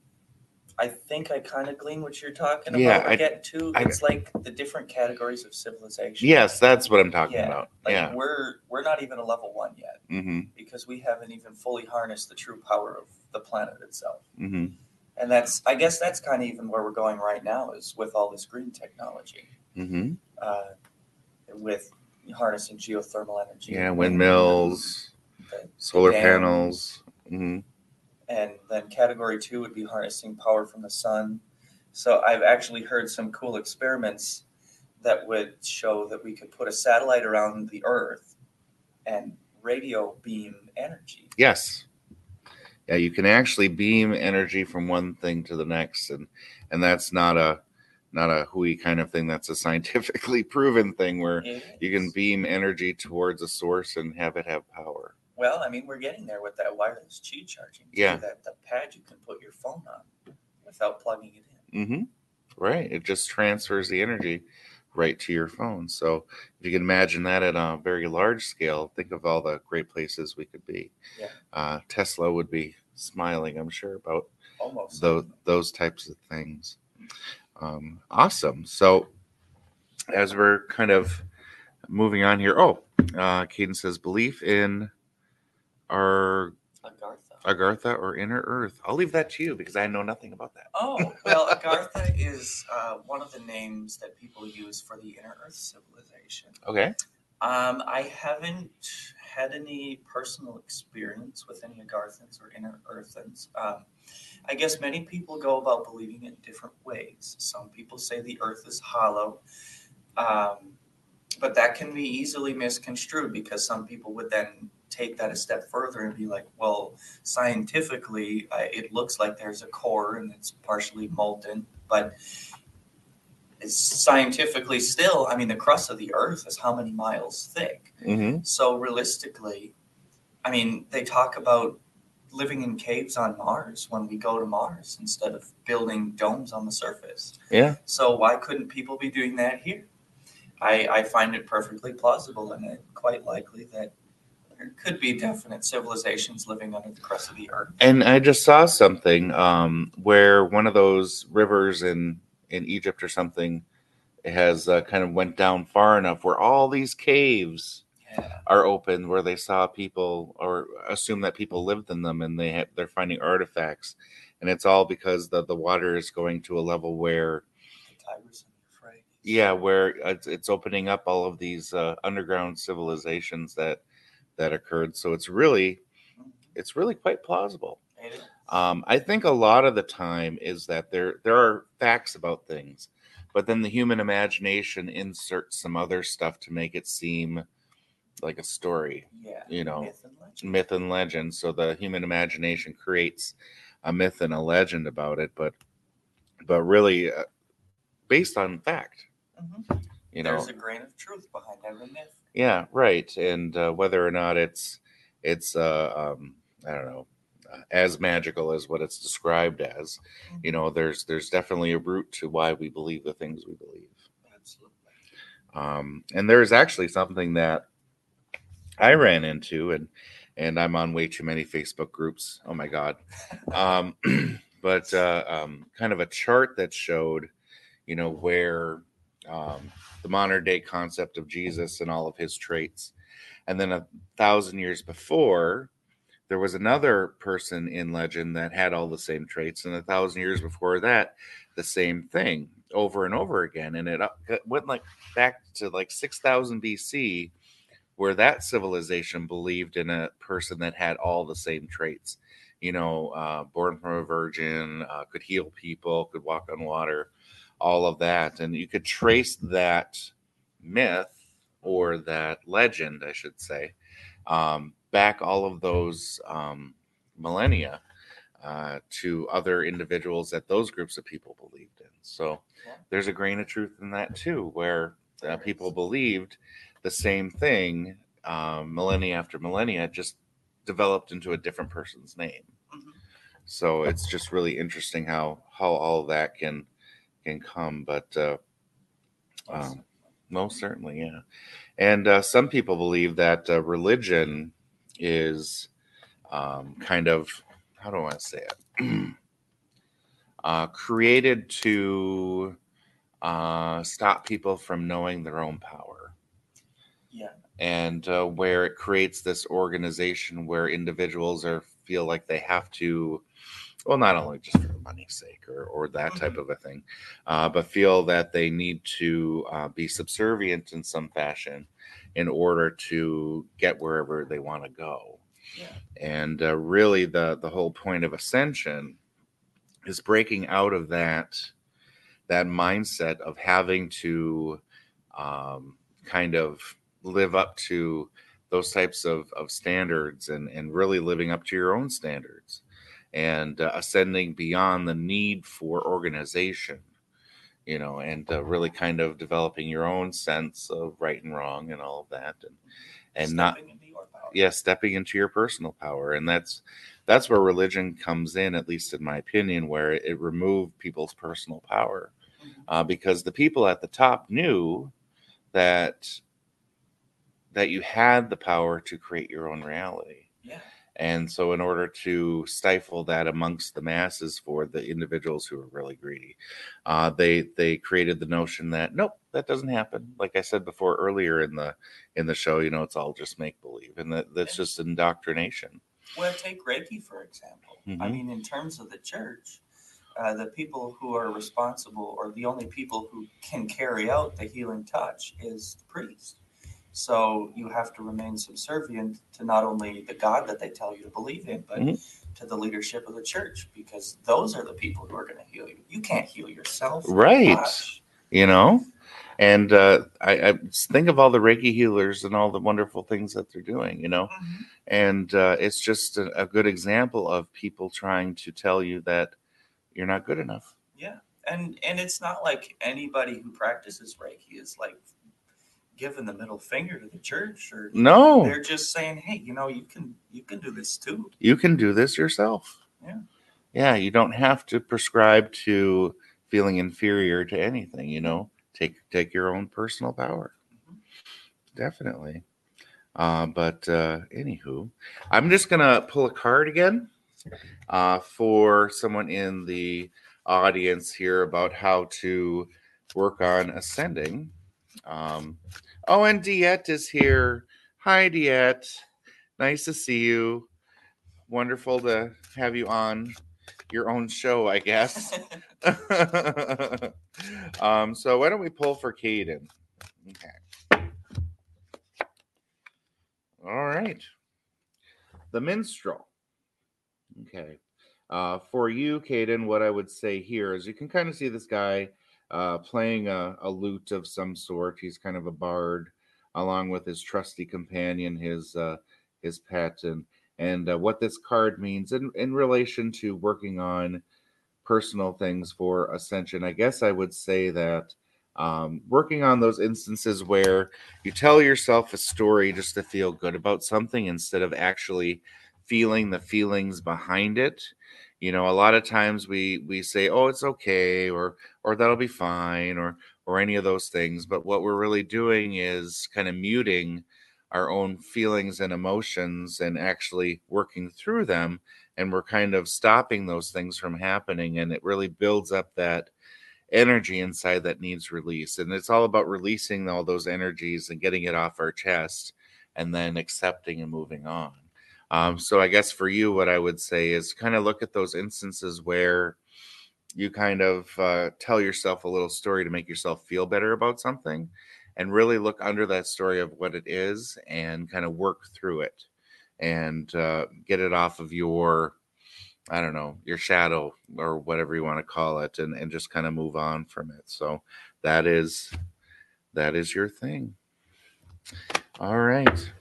I think I kind of glean what you're talking Yeah, about. I- I get to. I- It's like the different categories of civilization. Yes, that's what I'm talking yeah. about. Like yeah. we're we're not even a level one yet Mm-hmm. because we haven't even fully harnessed the true power of the planet itself. Mm-hmm. And that's I guess that's kind of even where we're going right now is with all this green technology, Mm-hmm. uh, with harnessing geothermal energy. Yeah, windmills, solar dams. panels. And then category two would be harnessing power from the sun. So I've actually heard some cool experiments that would show that we could put a satellite around the Earth and radio beam energy. Yes. Yeah, you can actually beam energy from one thing to the next, and and that's not a not a hooey kind of thing. That's a scientifically proven thing where you can beam energy towards a source and have it have power. Well, I mean, we're getting there with that wireless Qi charging. Yeah. That the pad you can put your phone on without plugging it in. Mm-hmm. Right. It just transfers the energy right to your phone. So if you can imagine that at a very large scale, think of all the great places we could be. Yeah. Uh, Tesla would be smiling, I'm sure, about Almost. those those types of things. Um, awesome. So as we're kind of moving on here, oh, uh, Caden says belief in our Agartha. Agartha or inner Earth. I'll leave that to you because I know nothing about that. Oh, well, Agartha is uh, one of the names that people use for the inner Earth civilization. Okay. Um, I haven't had any personal experience with any Agarthans or inner Earthans. Um, I guess many people go about believing it different ways. Some people say the Earth is hollow, um, but that can be easily misconstrued because some people would then take that a step further and be like, well, scientifically, uh, it looks like there's a core and it's partially molten, but it's scientifically still, I mean, the crust of the Earth is how many miles thick? Mm-hmm. So realistically, I mean, they talk about living in caves on Mars when we go to Mars instead of building domes on the surface. Yeah. So why couldn't people be doing that here? I, I find it perfectly plausible and quite likely that there could be definite civilizations living under the crust of the earth. And I just saw something um, where one of those rivers in in Egypt or something has uh, kind of went down far enough where all these caves Yeah. are open where they saw people or assume that people lived in them and they have, they're finding artifacts and it's all because the, the water is going to a level where The Tigris and Euphrates. yeah where it's, it's opening up all of these uh, underground civilizations that that occurred so it's really it's really quite plausible um, I think a lot of the time is that there there are facts about things, but then the human imagination inserts some other stuff to make it seem like a story, Yeah. you know, Myth and legend. myth and legend. So the human imagination creates a myth and a legend about it, but but really uh, based on fact, Mhm. you know. There's a grain of truth behind every myth. Yeah, right. And uh, whether or not it's it's uh, um, I don't know uh, as magical as what it's described as, you know, there's there's definitely a root to why we believe the things we believe. Absolutely. Um, and there's actually something that I ran into, and and I'm on way too many Facebook groups. Oh my god! Um, but uh, um, kind of a chart that showed, you know, where um, the modern day concept of Jesus and all of his traits, and then a thousand years before, there was another person in legend that had all the same traits, and a thousand years before that, the same thing over and over again, and it went like back to like 6000 BC, where that civilization believed in a person that had all the same traits. You know, uh, born from a virgin, uh, could heal people, could walk on water, all of that. And you could trace that myth or that legend, I should say, um, back all of those um, millennia uh, to other individuals that those groups of people believed in. So Yeah. there's a grain of truth in that too, where uh, people believed the same thing um, millennia after millennia, just developed into a different person's name. Mhm. So it's just really interesting how how all that can can come. But uh, um, most certainly, yeah. And uh, some people believe that uh, religion is um, kind of how do I say it? uh, created to uh, stop people from knowing their own power. Yeah. And uh, where it creates this organization where individuals are feel like they have to, well, not only just for money's sake or, or that type Mhm. of a thing, uh, but feel that they need to uh, be subservient in some fashion in order to get wherever they want to go. Yeah. And uh, really, the the whole point of ascension is breaking out of that that mindset of having to um, kind of live up to those types of, of standards and, and really living up to your own standards and uh, ascending beyond the need for organization you know and uh, really kind of developing your own sense of right and wrong and all of that and and not Stepping your yeah stepping into your personal power and that's that's where religion comes in at least in my opinion where it, it removed people's personal power Mhm. uh, because the people at the top knew that that you had the power to create your own reality Yeah. And so in order to stifle that amongst the masses for the individuals who are really greedy uh, they they created the notion that nope that doesn't happen like i said before earlier in the in the show you know it's all just make believe and that that's just indoctrination Well, take Reiki, for example. I Mhm. mean, in terms of the church, uh, the people who are responsible or the only people who can carry out the healing touch is the priest. So you have to remain subservient to not only the God that they tell you to believe in, but Mhm. to the leadership of the church because those are the people who are going to heal you. You can't heal yourself. Right. Gosh. you know and uh, I, I think of all the reiki healers and all the wonderful things that they're doing you know Mhm. and uh, it's just a, a good example of people trying to tell you that you're not good enough Yeah, and and it's not like anybody who practices Reiki is like giving the middle finger to the church or no they're just saying, hey, you know, you can you can do this too. you can do this yourself Yeah. yeah you don't have to prescribe to feeling inferior to anything you know take take your own personal power Mhm. definitely uh, but uh, anywho i'm just gonna pull a card again uh, for someone in the audience here about how to work on ascending um, oh and DeEtte is here hi DeEtte nice to see you wonderful to have you on your own show i guess um, so why don't we pull for Caden? Okay. All right. The minstrel. Okay. Uh, for you, Caden, what I would say here is you can kind of see this guy uh, playing a, a lute of some sort. He's kind of a bard, along with his trusty companion, his uh, his pet, and and uh, what this card means in in relation to working on personal things for ascension. I guess I would say that um, working on those instances where you tell yourself a story just to feel good about something instead of actually feeling the feelings behind it. You know, a lot of times we we say, "Oh, it's okay," or or that'll be fine, or or any of those things. But what we're really doing is kind of muting our own feelings and emotions and actually working through them and we're kind of stopping those things from happening and it really builds up that energy inside that needs release and it's all about releasing all those energies and getting it off our chest and then accepting and moving on um, so i guess for you what i would say is kind of look at those instances where you kind of uh, tell yourself a little story to make yourself feel better about something and really look under that story of what it is and kind of work through it and uh, get it off of your i don't know your shadow or whatever you want to call it and, and just kind of move on from it. So that is that is your thing. All right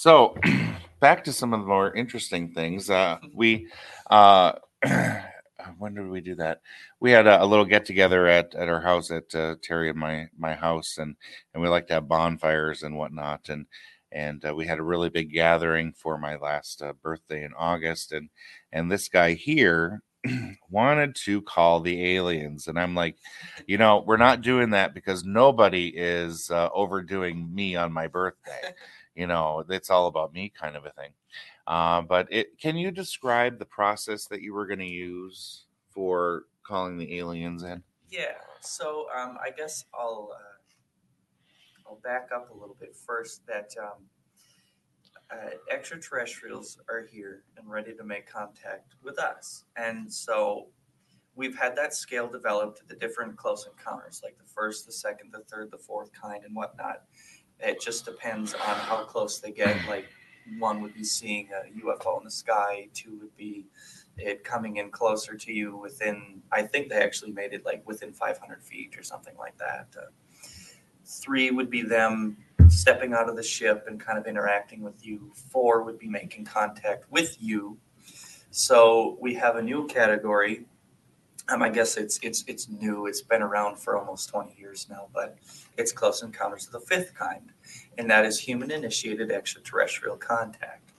so back to some of the more interesting things uh, we uh, when did we do that we had a, a little get together at, at our house at uh, terry and my my house and and we like to have bonfires and whatnot and and uh, we had a really big gathering for my last uh, birthday in August, and and this guy here wanted to call the aliens, and I'm like, you know, we're not doing that because nobody is uh, overdoing me on my birthday. you know, it's all about me, kind of a thing. Uh, but it, can you describe the process that you were going to use for calling the aliens in? Yeah. So um, I guess I'll uh, I'll back up a little bit first. That um, uh, extraterrestrials are here and ready to make contact with us, and so we've had that scale developed the different close encounters, like the first, the second, the third, the fourth kind, and whatnot. It just depends on how close they get. Like one would be seeing a UFO in the sky, two would be it coming in closer to you within, I think they actually made it like within 500 feet or something like that. Uh, three would be them stepping out of the ship and kind of interacting with you. Four would be making contact with you. So we have a new category. Um, I guess it's it's it's new. It's been around for almost 20 years now, but it's close encounters of the fifth kind, and that is human initiated extraterrestrial contact.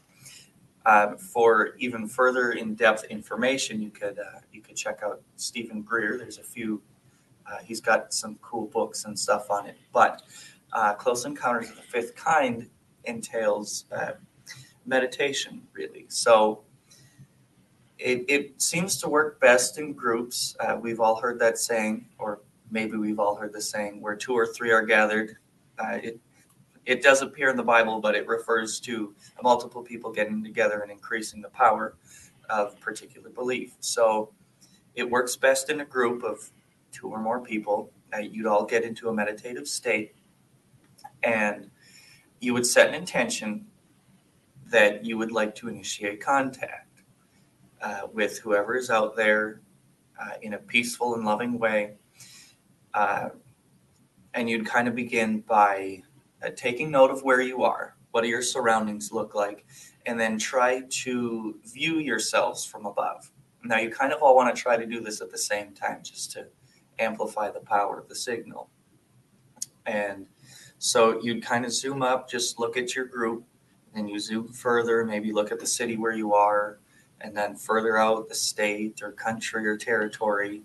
Um, for even further in-depth information, you could uh, you could check out Steven Greer. There's a few. Uh, he's got some cool books and stuff on it. But uh, Close Encounters of the Fifth Kind entails uh, meditation, really. So it, it seems to work best in groups. Uh, we've all heard that saying, or maybe we've all heard the saying, where two or three are gathered. Uh, it it does appear in the Bible, but it refers to multiple people getting together and increasing the power of particular belief. So it works best in a group of two or more people. Uh, you'd all get into a meditative state and you would set an intention that you would like to initiate contact uh, with whoever is out there uh, in a peaceful and loving way. Uh, and you'd kind of begin by uh, taking note of where you are, what do your surroundings look like, and then try to view yourselves from above. Now, you kind of all want to try to do this at the same time just to amplify the power of the signal. And so you'd kind of zoom up, just look at your group, and you zoom further, maybe look at the city where you are, and then further out the state or country or territory,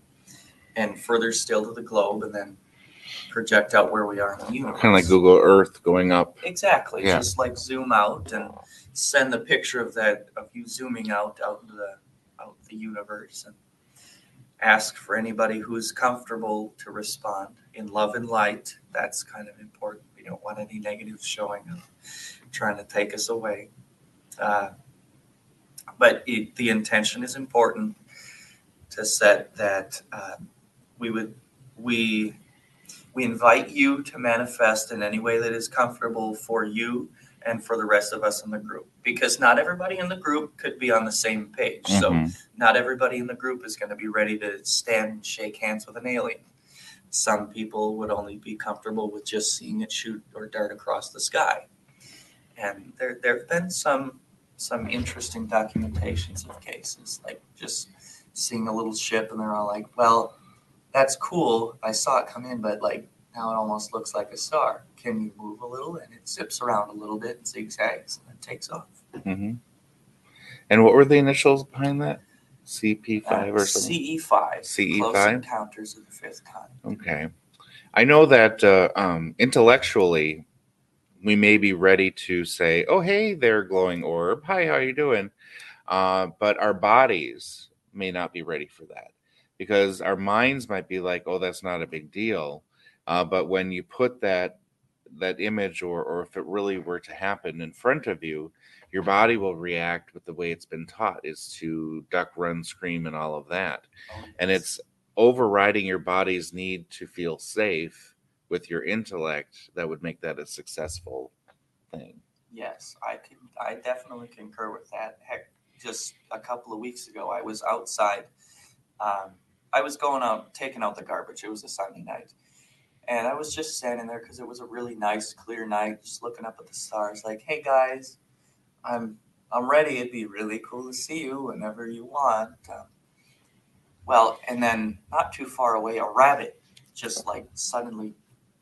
and further still to the globe, and then project out where we are in the universe. Kind of like Google Earth going up. Exactly. Yeah. Just like zoom out and send the picture of that of you zooming out out into the out the universe and ask for anybody who's comfortable to respond in love and light. That's kind of important. We don't want any negatives showing up, trying to take us away. Uh, but it, the intention is important to set that uh, we would we we invite you to manifest in any way that is comfortable for you and for the rest of us in the group because not everybody in the group could be on the same page. So Mhm. not everybody in the group is going to be ready to stand and shake hands with an alien. Some people would only be comfortable with just seeing it shoot or dart across the sky. And there there have been some some interesting documentations of cases, like just seeing a little ship and they're all like, Well, that's cool. I saw it come in, but like now it almost looks like a star. Can you move a little? And it zips around a little bit and zigzags and then takes off. hmm And what were the initials behind that? CP5 Uh, or something? CE5. CE5? Close Encounters of the Fifth Kind. Okay. I know that uh, um, intellectually, we may be ready to say, "Oh, hey there, glowing orb. Hi, how are you doing?" Uh, but our bodies may not be ready for that because our minds might be like, "Oh, that's not a big deal." Uh, but when you put that that image, or or if it really were to happen in front of you, your body will react with the way it's been taught is to duck, run, scream, and all of that and it's overriding your body's need to feel safe with your intellect that would make that a successful thing. Yes, I can. I definitely concur with that. Heck, just a couple of weeks ago, I was outside. Um, I was going out taking out the garbage. It was a Sunday night, and I was just standing there because it was a really nice, clear night, just looking up at the stars. Like, hey guys, I'm I'm ready. It'd be really cool to see you whenever you want. Um, well, and then not too far away, a rabbit just like suddenly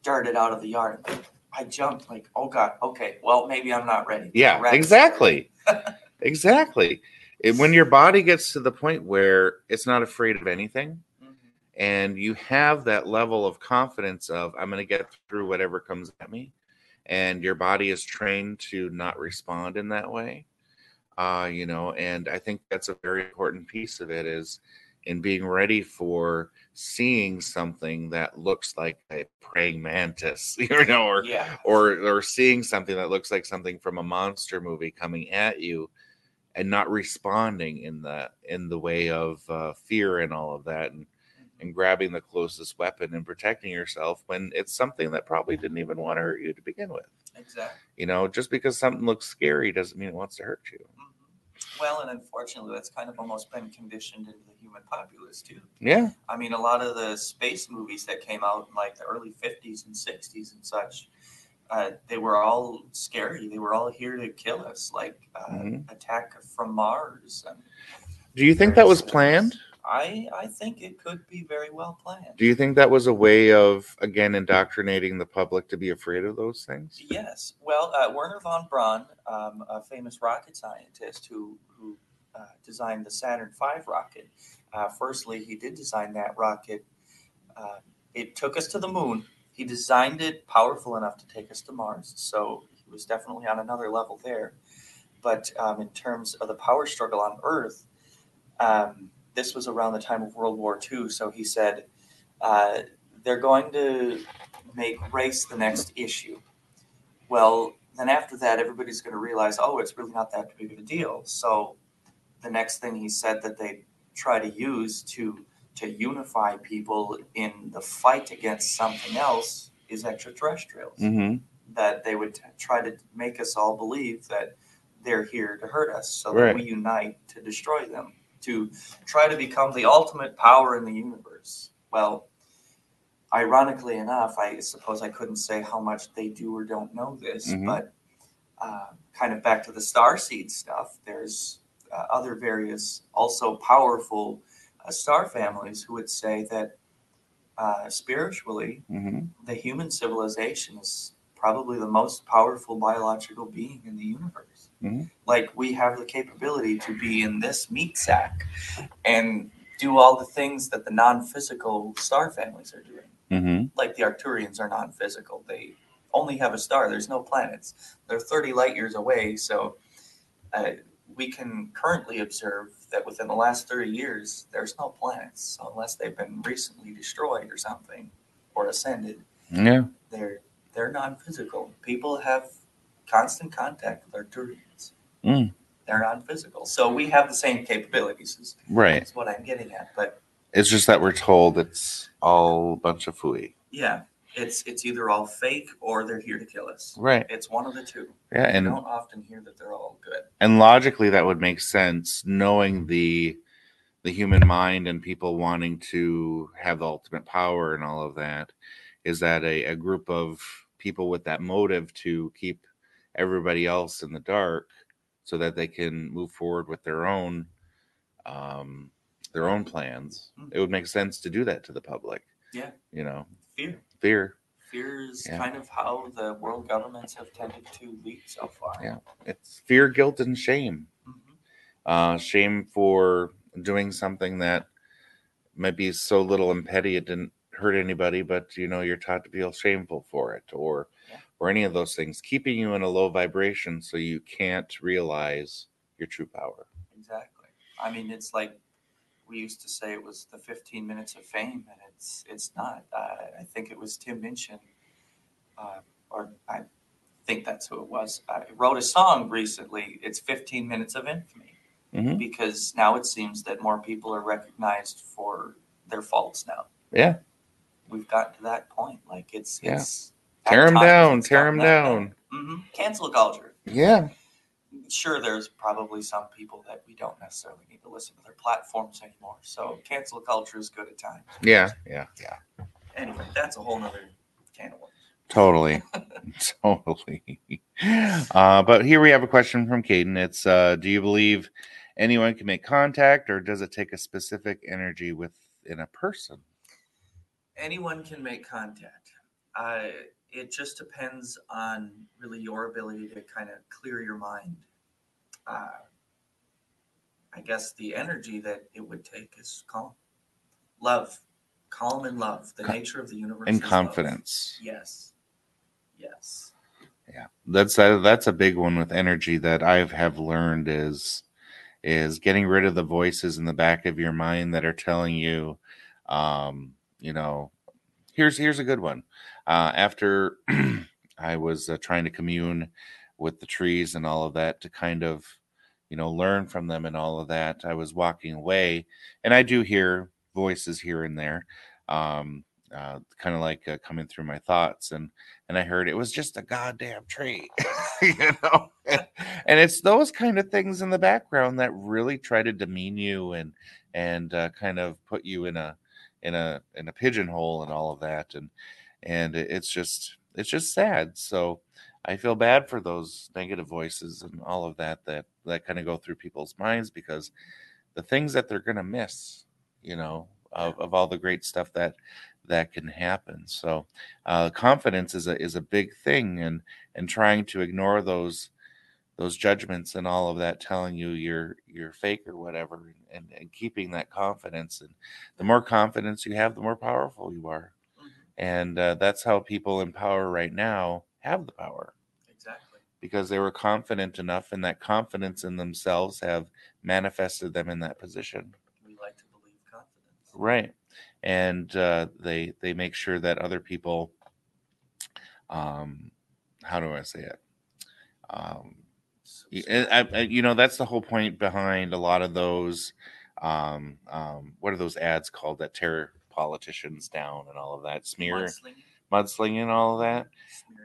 darted out of the yard. I jumped like, oh god, okay, well maybe I'm not ready. Yeah, exactly. exactly. It- when your body gets to the point where it's not afraid of anything. Mhm. and you have that level of confidence of I'm going to get through whatever comes at me and your body is trained to not respond in that way uh, you know, and I think that's a very important piece of it is in being ready for seeing something that looks like a praying mantis, you know, or Yeah. or or seeing something that looks like something from a monster movie coming at you and not responding in the in the way of uh, fear and all of that and and grabbing the closest weapon and protecting yourself when it's something that probably didn't even want to hurt you to begin with Exactly. you know just because something looks scary doesn't mean it wants to hurt you Mhm. Well, and unfortunately, that's kind of almost been conditioned into the human populace too. yeah I mean, a lot of the space movies that came out in like the early 50s and 60s and such, uh, they were all scary. They were all here to kill us, like uh, Mhm. Attack from Mars. And do you think that was planned I, I think it could be very well planned. do you think that was a way of again indoctrinating the public to be afraid of those things Yes. Well, uh, Wernher von Braun, um, a famous rocket scientist who, who uh, designed the Saturn V rocket, uh, firstly, he did design that rocket. Uh, it took us to the moon. He designed it powerful enough to take us to Mars. So he was definitely on another level there. But um, in terms of the power struggle on Earth, um, this was around the time of World War II. So he said, uh, they're going to make race the next issue. Well, then after that, everybody's going to realize, oh, it's really not that big of a deal. So the next thing he said that they try to use to to unify people in the fight against something else is extraterrestrials. mm-hmm. That they would t- try to make us all believe that they're here to hurt us, so Right. that we unite to destroy them, to try to become the ultimate power in the universe. Well, ironically enough, I suppose I couldn't say how much they do or don't know this, Mhm. but uh, kind of back to the star seed stuff, there's uh, other various also powerful uh, star families who would say that uh, spiritually, Mm-hmm. the human civilization is probably the most powerful biological being in the universe. Mhm. Like we have the capability to be in this meat sack and do all the things that the non-physical star families are doing. Mm-hmm. Like the Arcturians are non-physical; they only have a star. There's no planets. They're 30 light years away, so. Uh, we can currently observe that within the last 30 years, there's no planets unless they've been recently destroyed or something or ascended Yeah. they're they're non-physical. People have constant contact with Arcturians. Mm. They're non-physical, so we have the same capabilities. Is, Right. is what I'm getting at. But It's just that we're told it's all a bunch of fooey. yeah, it's it's either all fake or they're here to kill us. Right. It's one of the two. Yeah. And don't often hear that they're all good. and logically that would make sense knowing the the human mind and people wanting to have the ultimate power and all of that is that a, a group of people with that motive to keep everybody else in the dark so that they can move forward with their own um their own plans it would make sense to do that to the public Yeah. you know Fear. fear Fear is Yeah. kind of how the world governments have tended to lead so far. Yeah. it's fear guilt and shame Mhm. uh, shame for doing something that might be so little and petty it didn't hurt anybody, but you know you're taught to feel shameful for it, or Yeah. Or any of those things, keeping you in a low vibration so you can't realize your true power. Exactly. I mean, it's like we used to say it was the 15 minutes of fame, and it's it's not. Uh, I think it was Tim Minchin, uh, or I think that's who it was. I wrote a song recently. It's 15 minutes of infamy Mhm. because now it seems that more people are recognized for their faults now. Yeah, We've gotten to that point. Like it's Yeah. it's tear them down, tear them down. hmm Cancel culture Yeah, sure there's probably some people that we don't necessarily need to listen to their platforms anymore so cancel culture is good at times yeah, yeah, yeah. anyway that's a whole nother can of worms Totally, totally. Uh, but here we have a question from Caden. It's uh, Do you believe anyone can make contact, or does it take a specific energy within a person? anyone can make contact uh, it just depends on really your ability to kind of clear your mind. Uh, i guess the energy that it would take is calm. Love. Calm and love. The nature of the universe And is love. confidence. yes. Yes. Yeah, that's a, that's a big one with energy that I have learned is is getting rid of the voices in the back of your mind that are telling you, um, you know, here's here's a good one. Uh, after I was uh, trying to commune with the trees and all of that to kind of, you know, learn from them and all of that, I was walking away, and I do hear voices here and there. Um, uh, kind of like uh, coming through my thoughts and and i heard it was just a goddamn tree you know and, it's those kind of things in the background that really try to demean you and and uh, kind of put you in a in a in a pigeonhole and all of that and and it's just it's just sad so i feel bad for those negative voices and all of that that that kind of go through people's minds because the things that they're going to miss you know of, of all the great stuff that that can happen. So uh, confidence is a is a big thing, and and trying to ignore those those judgments and all of that telling you you're you're fake or whatever and, and keeping that confidence and the more confidence you have the more powerful you are. And uh, that's how people in power right now have the power. Exactly. Because they were confident enough and that confidence in themselves have manifested them in that position. We like to believe confidence. Right. And uh, they they make sure that other people um how do i say it? Um I, I, you know that's the whole point behind a lot of those um um what are those ads called that tear politicians down and all of that smear mudslinging, mudslinging and all of that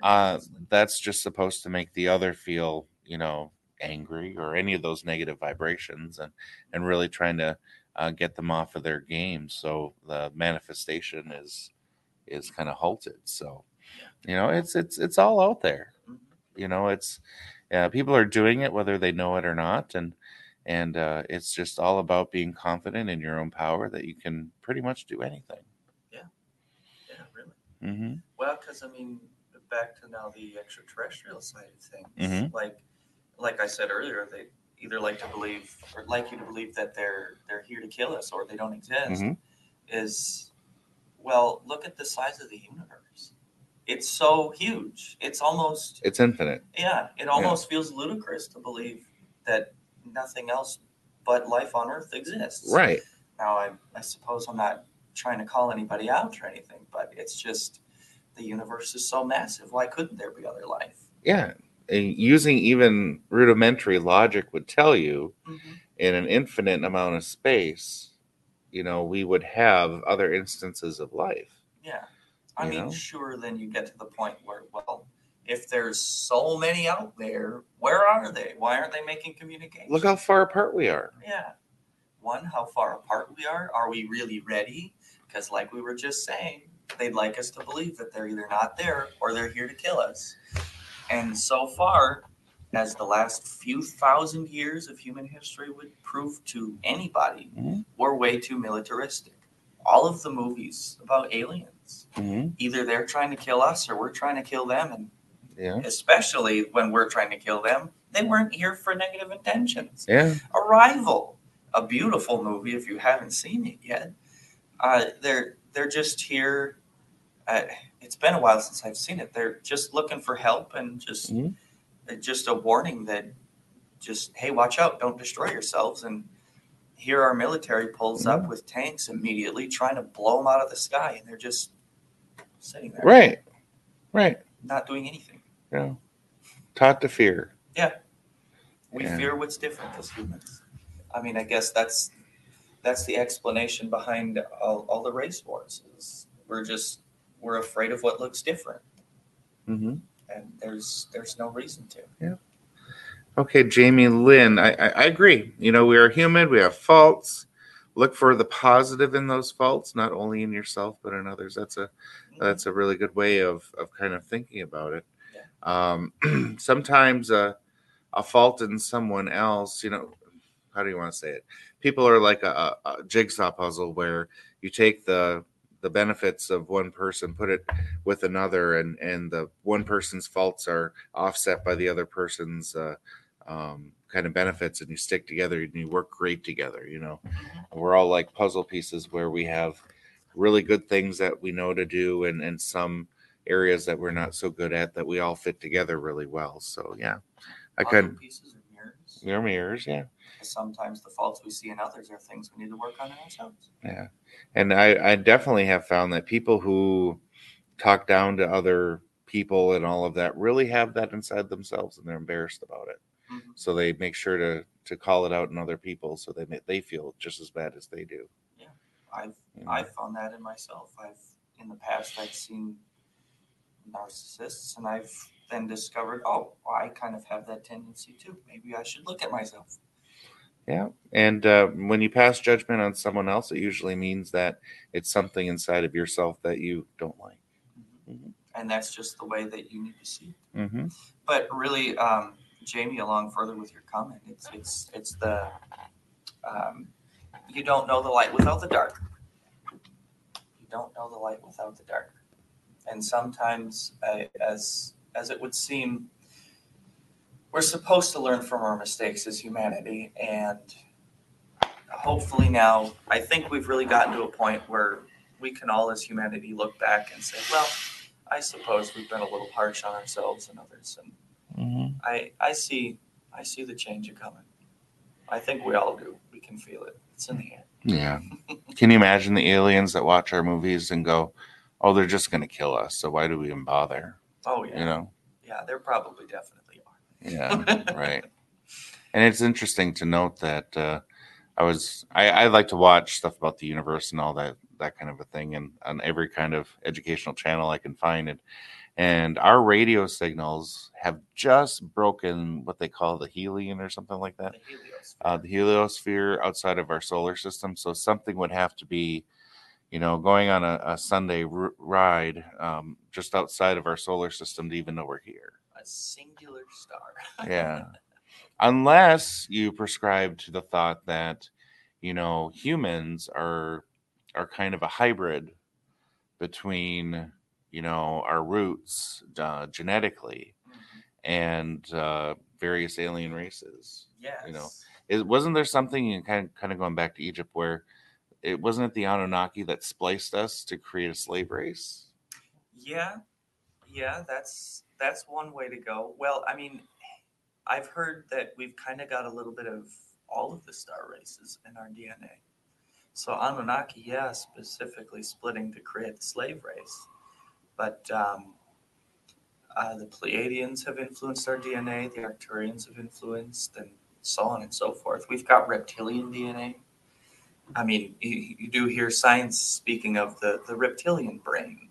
uh that's just supposed to make the other feel you know angry or any of those negative vibrations and and really trying to uh, get them off of their game. So the manifestation is is kind of halted. So you know, it's it's it's all out there. Mm-hmm. You know, it's uh, people are doing it whether they know it or not, and and uh, it's just all about being confident in your own power that you can pretty much do anything. Yeah, yeah, really. Mm-hmm. Well, because I mean, back to now the extraterrestrial side of things, mm-hmm. like like I said earlier, they either like to believe or like you to believe that they're they're here to kill us or they don't exist mm-hmm. is well look at the size of the universe it's so huge it's almost it's infinite yeah it almost yeah. feels ludicrous to believe that nothing else but life on earth exists. Right. Now i, I suppose i'm not trying to call anybody out or anything but it's just the universe is so massive. Why couldn't there be other life? Yeah. Using even rudimentary logic would tell you mm-hmm. in an infinite amount of space you know we would have other instances of life. Yeah. I mean know? sure then you get to the point where well if there's so many out there where are they why aren't they making communication look how far apart we are yeah one how far apart we are are we really ready because like we were just saying they'd like us to believe that they're either not there or they're here to kill us and so far, as the last few thousand years of human history would prove to anybody, mm-hmm. we're way too militaristic. All of the movies about aliens, mm-hmm. either they're trying to kill us or we're trying to kill them. And yeah. especially when we're trying to kill them, they weren't here for negative intentions. Yeah. Arrival, a beautiful movie if you haven't seen it yet. Uh, they're they're just here. Uh, it's been a while since I've seen it. They're just looking for help and just mm-hmm. just a warning that just hey, watch out, don't destroy yourselves. And here our military pulls mm-hmm. up with tanks immediately, trying to blow them out of the sky, and they're just sitting there, right, right, not doing anything. Yeah, taught to fear. Yeah, we yeah. fear what's different as humans. I mean, I guess that's that's the explanation behind all, all the race wars. Is we're just we're afraid of what looks different. Mm-hmm. And there's there's no reason to. Yeah. Okay, Jamie Lynn, I, I, I agree. You know, we are human. We have faults. Look for the positive in those faults, not only in yourself but in others. That's a mm-hmm. that's a really good way of of kind of thinking about it. Um, sometimes a a fault in someone else, you know, how do you want to say it? People are like a, a jigsaw puzzle where you take the the benefits of one person put it with another and and the one person's faults are offset by the other person's uh, um, kind of benefits and you stick together and you work great together you know mm-hmm. we're all like puzzle pieces where we have really good things that we know to do and and some areas that we're not so good at that we all fit together really well. So yeah, I could pieces or mirrors. mirror mirrors, yeah. Sometimes the faults we see in others are things we need to work on in ourselves. Yeah. And I, I definitely have found that people who talk down to other people and all of that really have that inside themselves and they're embarrassed about it. Mhm. So they make sure to to call it out in other people so they they feel just as bad as they do. Yeah, I've know? I've found that in myself. I've in the past I've seen narcissists, and I've then discovered, oh, I kind of have that tendency too. Maybe I should look at myself. Yeah. And uh, when you pass judgment on someone else, it usually means that it's something inside of yourself that you don't like. And that's just the way that you need to see. it. Mm-hmm. But really, um, Jamie, along further with your comment, it's it's it's the um, you don't know the light without the dark. You don't know the light without the dark, and sometimes, uh, as as it would seem, we're supposed to learn from our mistakes as humanity, and hopefully now, I think we've really gotten to a point where we can all, as humanity, look back and say, well. I suppose we've been a little harsh on ourselves and others, and Mm-hmm. I I see I see the change coming. I think we all do. We can feel it. It's in the air. Yeah. Can you imagine the aliens that watch our movies and go, "Oh, they're just going to kill us, so why do we even bother?" Oh yeah, You know? yeah. There probably definitely are. Yeah. right. And it's interesting to note that uh, I was I, I like to watch stuff about the universe and all that that kind of a thing, and on every kind of educational channel I can find it. And our radio signals have just broken what they call the helion or something like that. The heliosphere. uh, the heliosphere outside of our solar system. So something would have to be, you know, going on a, a Sunday r- ride um, just outside of our solar system to even know we're here. a singular star. Yeah. Unless you prescribe to the thought that, you know, humans are are kind of a hybrid between, you know, our roots uh, genetically Mhm. and uh, various alien races. Yes. You know, it wasn't there something kind of kind of going back to Egypt where it wasn't it the Anunnaki that spliced us to create a slave race? Yeah, yeah, that's that's one way to go. Well, I mean, I've heard that we've kind of got a little bit of all of the star races in our DNA. So Anunnaki, yeah, specifically splitting to create the slave race, but um, uh, the Pleiadians have influenced our DNA. The Arcturians have influenced, and so on and so forth. We've got reptilian DNA. I mean, you, you do hear science speaking of the, the reptilian brain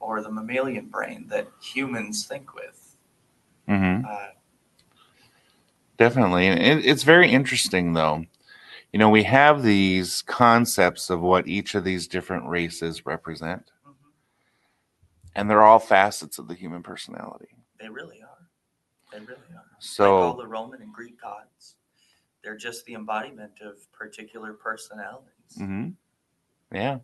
or the mammalian brain that humans think with. Mm-hmm. Uh, Definitely, and it, it's very interesting though. You know, we have these concepts of what each of these different races represent, and they're all facets of the human personality. they really are. They really are. So, like all the Roman and Greek gods, they're just the embodiment of particular personalities. hmm Yeah.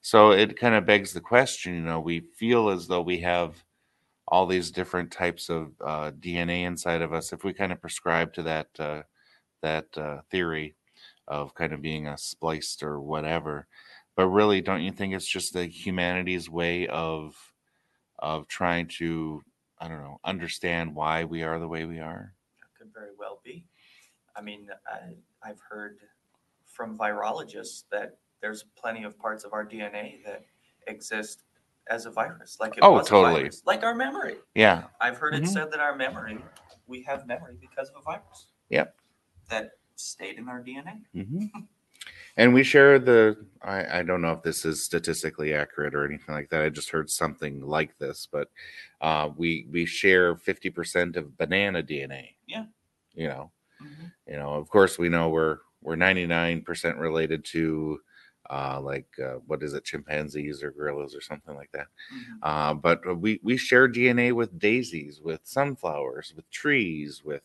So it kind of begs the question, you know, we feel as though we have all these different types of uh, DNA inside of us. If we kind of prescribe to that uh, that uh, theory of kind of being a spliced or whatever, but really, don't you think it's just the humanity's way of of trying to, I don't know, understand why we are the way we are? That could very well be. I mean, I, I've heard from virologists that there's plenty of parts of our DNA that exist as a virus, like it Oh, was a totally. virus, like our memory. Yeah. I've heard Mhm. it said that our memory, we have memory because of a virus. Yep. That stayed in our DNA. hmm And we share the. I, I don't know if this is statistically accurate or anything like that. I just heard something like this, but uh, we we share fifty percent of banana DNA. Yeah. You know, Mhm. you know. Of course, we know we're we're ninety nine percent related to, uh, like uh, what is it, chimpanzees or gorillas or something like that. Mhm. Uh, but we we share DNA with daisies, with sunflowers, with trees, with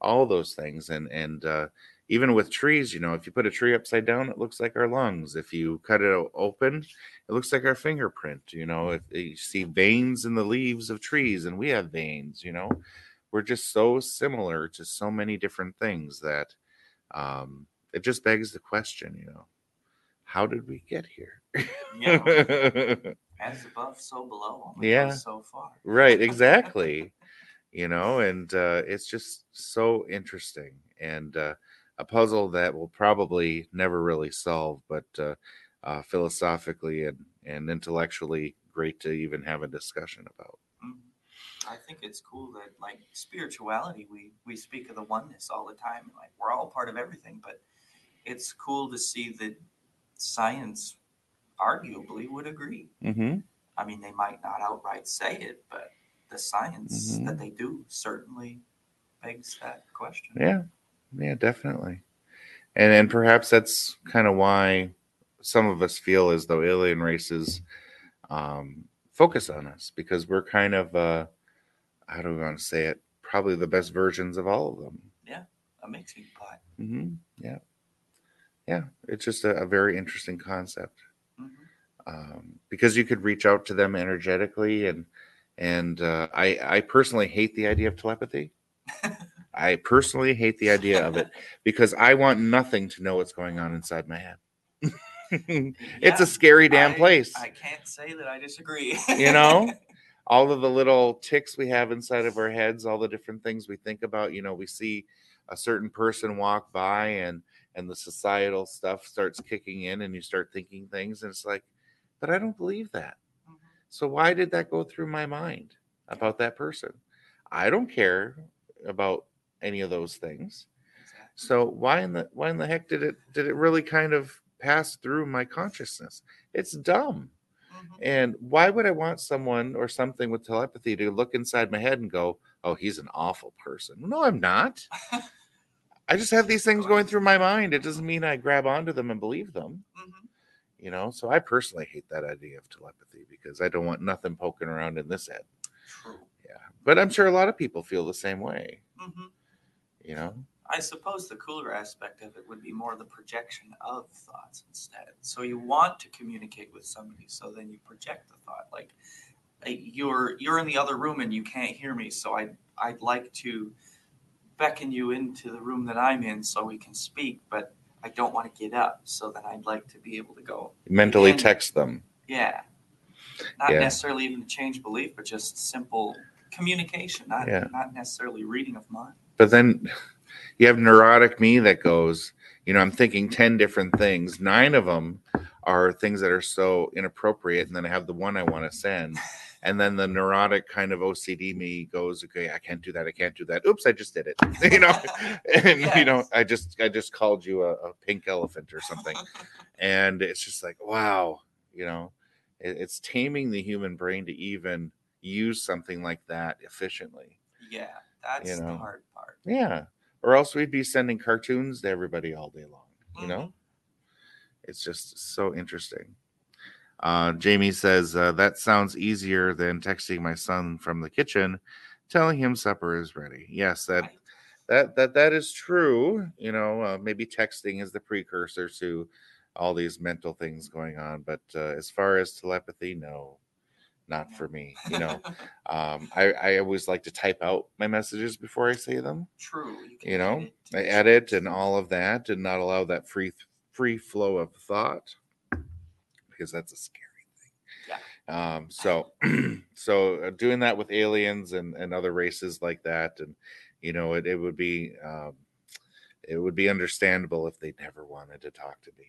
all those things, and and uh, even with trees, you know, if you put a tree upside down, it looks like our lungs. If you cut it open, it looks like our fingerprint. You know, if you see veins in the leaves of trees, and we have veins, you know, we're just so similar to so many different things that um, it just begs the question, you know, how did we get here? Yeah. As above, so below. Only Yeah. so far. right exactly you know and uh, it's just so interesting and uh, a puzzle that will probably never really solve but uh, uh, philosophically and, and intellectually great to even have a discussion about. I think it's cool that like spirituality, we we speak of the oneness all the time. Like we're all part of everything, but it's cool to see that science arguably would agree. mm-hmm. I mean, they might not outright say it, but the science Mhm. that they do certainly begs that question. yeah yeah definitely and and perhaps that's kind of why some of us feel as though alien races um, focus on us because we're kind of uh, how do we want to say it probably the best versions of all of them Yeah, A mixing pot. hmm Yeah, yeah. It's just a, a very interesting concept Mhm. um, because you could reach out to them energetically, and and uh, I I personally hate the idea of telepathy. I personally hate the idea of it because I want nothing to know what's going on inside my head. it's Yeah, a scary damn I- place. I can't say that I disagree. You know? all of the little ticks we have inside of our heads, all the different things we think about. You know, we see a certain person walk by and and the societal stuff starts kicking in and you start thinking things and it's like, but I don't believe that. Mhm. So why did that go through my mind about that person? I don't care about any of those things. So why in the why in the heck did it did it really kind of pass through my consciousness? It's dumb. Mhm. And why would I want someone or something with telepathy to look inside my head and go, "Oh, he's an awful person"? No, I'm not. I just have these things going through my mind. It doesn't mean I grab onto them and believe them, Mhm. you know. So I personally hate that idea of telepathy because I don't want nothing poking around in this head. True. Yeah, but I'm sure a lot of people feel the same way, Mhm. you know. I suppose the cooler aspect of it would be more the projection of thoughts instead. So you want to communicate with somebody, so then you project the thought. Like you're you're in the other room and you can't hear me, so I I'd like to beckon you into the room that I'm in so we can speak, but I don't want to get up. So then I'd like to be able to go, Mentally And- text them. yeah, not Yeah. necessarily even to change belief, but just simple communication, not Yeah. not necessarily reading of mind. But then you have neurotic me that goes, you know, I'm thinking 10 different things. Nine of them are things that are so inappropriate. And then I have the one I want to send. And then the neurotic kind of OCD me goes, okay, I can't do that. I can't do that. Oops, I just did it. you know, and you know, I just, I just called you a, a pink elephant or something. and it's just like, wow, you know, it, it's taming the human brain to even use something like that efficiently. Yeah, that's You the know. hard part. Yeah. Or else we'd be sending cartoons to everybody all day long. You Mm-hmm. know, it's just so interesting. Uh, Jamie says uh, that sounds easier than texting my son from the kitchen, telling him supper is ready. Yes, that Right. that that that is true. You know, uh, maybe texting is the precursor to all these mental things going on. But uh, as far as telepathy, no, not for me. You know, um, I I always like to type out my messages before I say them True. can you know edit I edit and all of that and not allow that free free flow of thought because that's a scary thing Yeah. um so so uh, doing that with aliens and and other races like that and you know it, it would be um it would be understandable if they never wanted to talk to me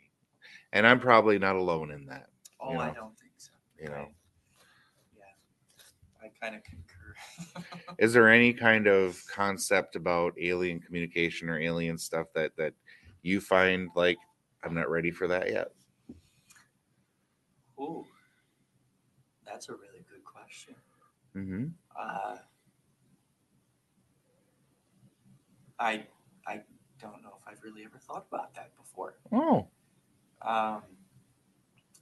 and i'm probably not alone in that Oh, you I know, don't think so. you know I- I kind of concur. is there any kind of concept about alien communication or alien stuff that that you find like i'm not ready for that yet Ooh, that's a really good question. mm-hmm. Uh, I I don't know if I've really ever thought about that before. oh Um,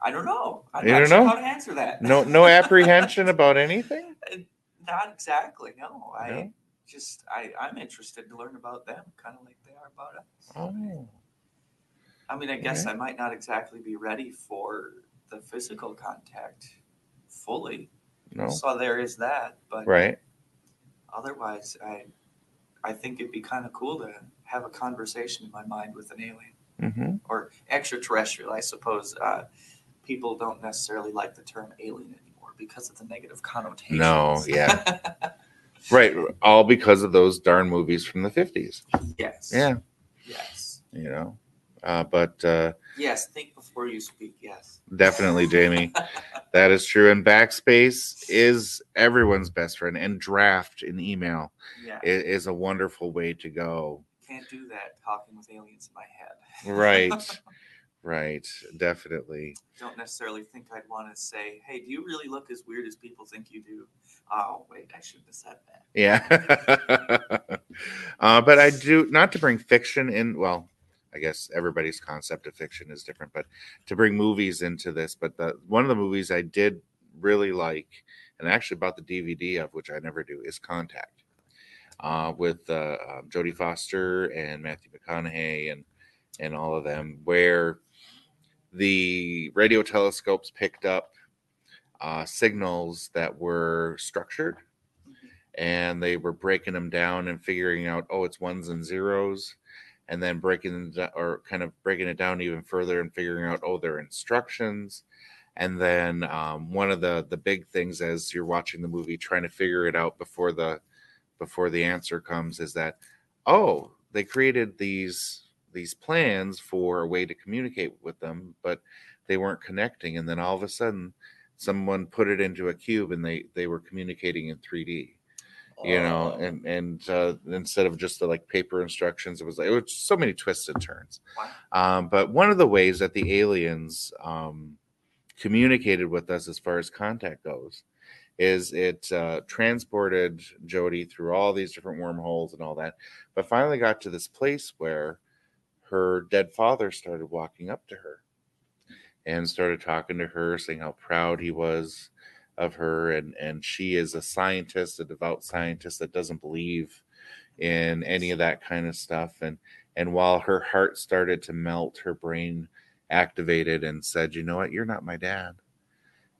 I don't know. I'm You don't sure know? how to answer that. no no apprehension about anything Not exactly. No, I No? just I I'm interested to learn about them, kind of like they are about us. oh I mean, I guess. I might not exactly be ready for the physical contact fully. no So there is that, but right otherwise, I I think it'd be kind of cool to have a conversation in my mind with an alien mm-hmm. or extraterrestrial, I suppose. Uh, people don't necessarily like the term alien anymore because of the negative connotations. No, yeah. right. All because of those darn movies from the 50s. yes. Yeah. Yes. You know, uh, but uh, Yes. Think before you speak. Yes. definitely, Jamie, that is true. And backspace is everyone's best friend, and draft in email Yeah. is a wonderful way to go. Can't do that talking with aliens in my head. Right. right. Definitely. Don't necessarily think I'd want to say, "Hey, do you really look as weird as people think you do?" Oh, wait, I shouldn't have said that. Yeah. uh, but I do not to bring fiction in. Well, I guess everybody's concept of fiction is different, but to bring movies into this. But the one of the movies I did really like, and I actually bought the DVD of, which I never do, is Contact, uh, with uh, um, Jodie Foster and Matthew McConaughey and and all of them, where the radio telescopes picked up uh, signals that were structured and they were breaking them down and figuring out oh it's ones and zeros and then breaking or kind of breaking it down even further and figuring out oh they're instructions. And then um, one of the the big things as you're watching the movie trying to figure it out before the before the answer comes is that oh they created these these plans for a way to communicate with them but they weren't connecting and then all of a sudden someone put it into a cube and they they were communicating in 3d you know Oh, and and uh, instead of just the like paper instructions it was like it was so many twists and turns wow. um, but one of the ways that the aliens um, communicated with us as far as contact goes is it uh, transported Jodie through all these different wormholes and all that, but finally got to this place where her dead father started walking up to her and started talking to her, saying how proud he was of her, and and she is a scientist, a devout scientist that doesn't believe in any of that kind of stuff, and and while her heart started to melt, her brain activated and said, "You know what? You're not my dad."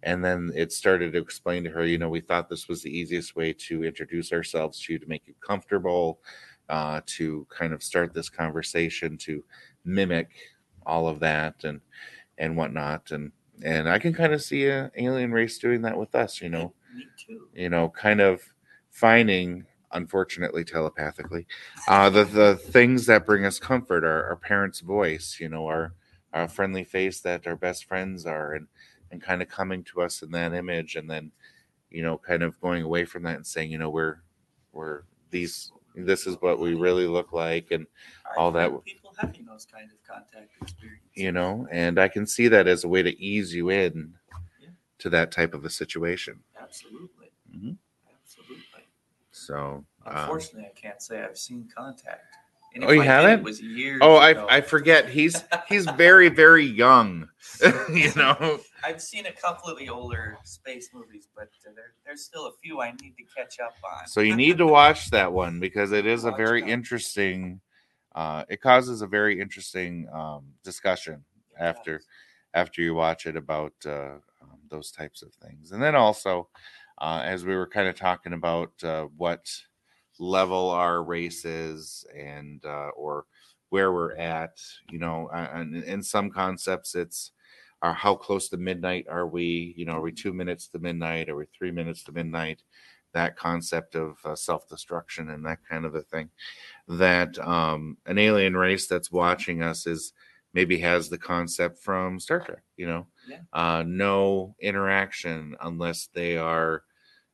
And then it started to explain to her, you know, we thought this was the easiest way to introduce ourselves to you, to make you comfortable, uh, to kind of start this conversation, to mimic all of that and and whatnot. And and I can kind of see a alien race doing that with us, you know, Me too. you know, kind of finding, unfortunately, telepathically, uh, the the things that bring us comfort, our, our parents' voice, you know, our our friendly face that our best friends are, and and kind of coming to us in that image, and then, you know, kind of going away from that and saying, you know, we're we're these. This is what we really look like, and all that people having those kind of contact experiences. you know, and I can see that as a way to ease you in Yeah. to that type of a situation. Absolutely. Mhm. Absolutely. So, um, Unfortunately, I can't say I've seen Contact. Oh, you I haven't? It was years. oh, ago. I I forget he's he's very very young, you know. I've seen a couple of the older space movies, but there, there's still a few I need to catch up on. So you need to watch that one because it is a Watch very interesting. Uh, it causes a very interesting um, discussion after after you watch it about uh, um, those types of things, and then also uh, as we were kind of talking about uh, what level our races and uh, or where we're at, you know, uh, and in some concepts it's are how close to midnight are we? You know, are we two minutes to midnight? Are we three minutes to midnight? That concept of uh, self destruction and that kind of a thing. That um, an alien race that's watching us is maybe has the concept from Star Trek. You know, Yeah. uh, no interaction unless they are,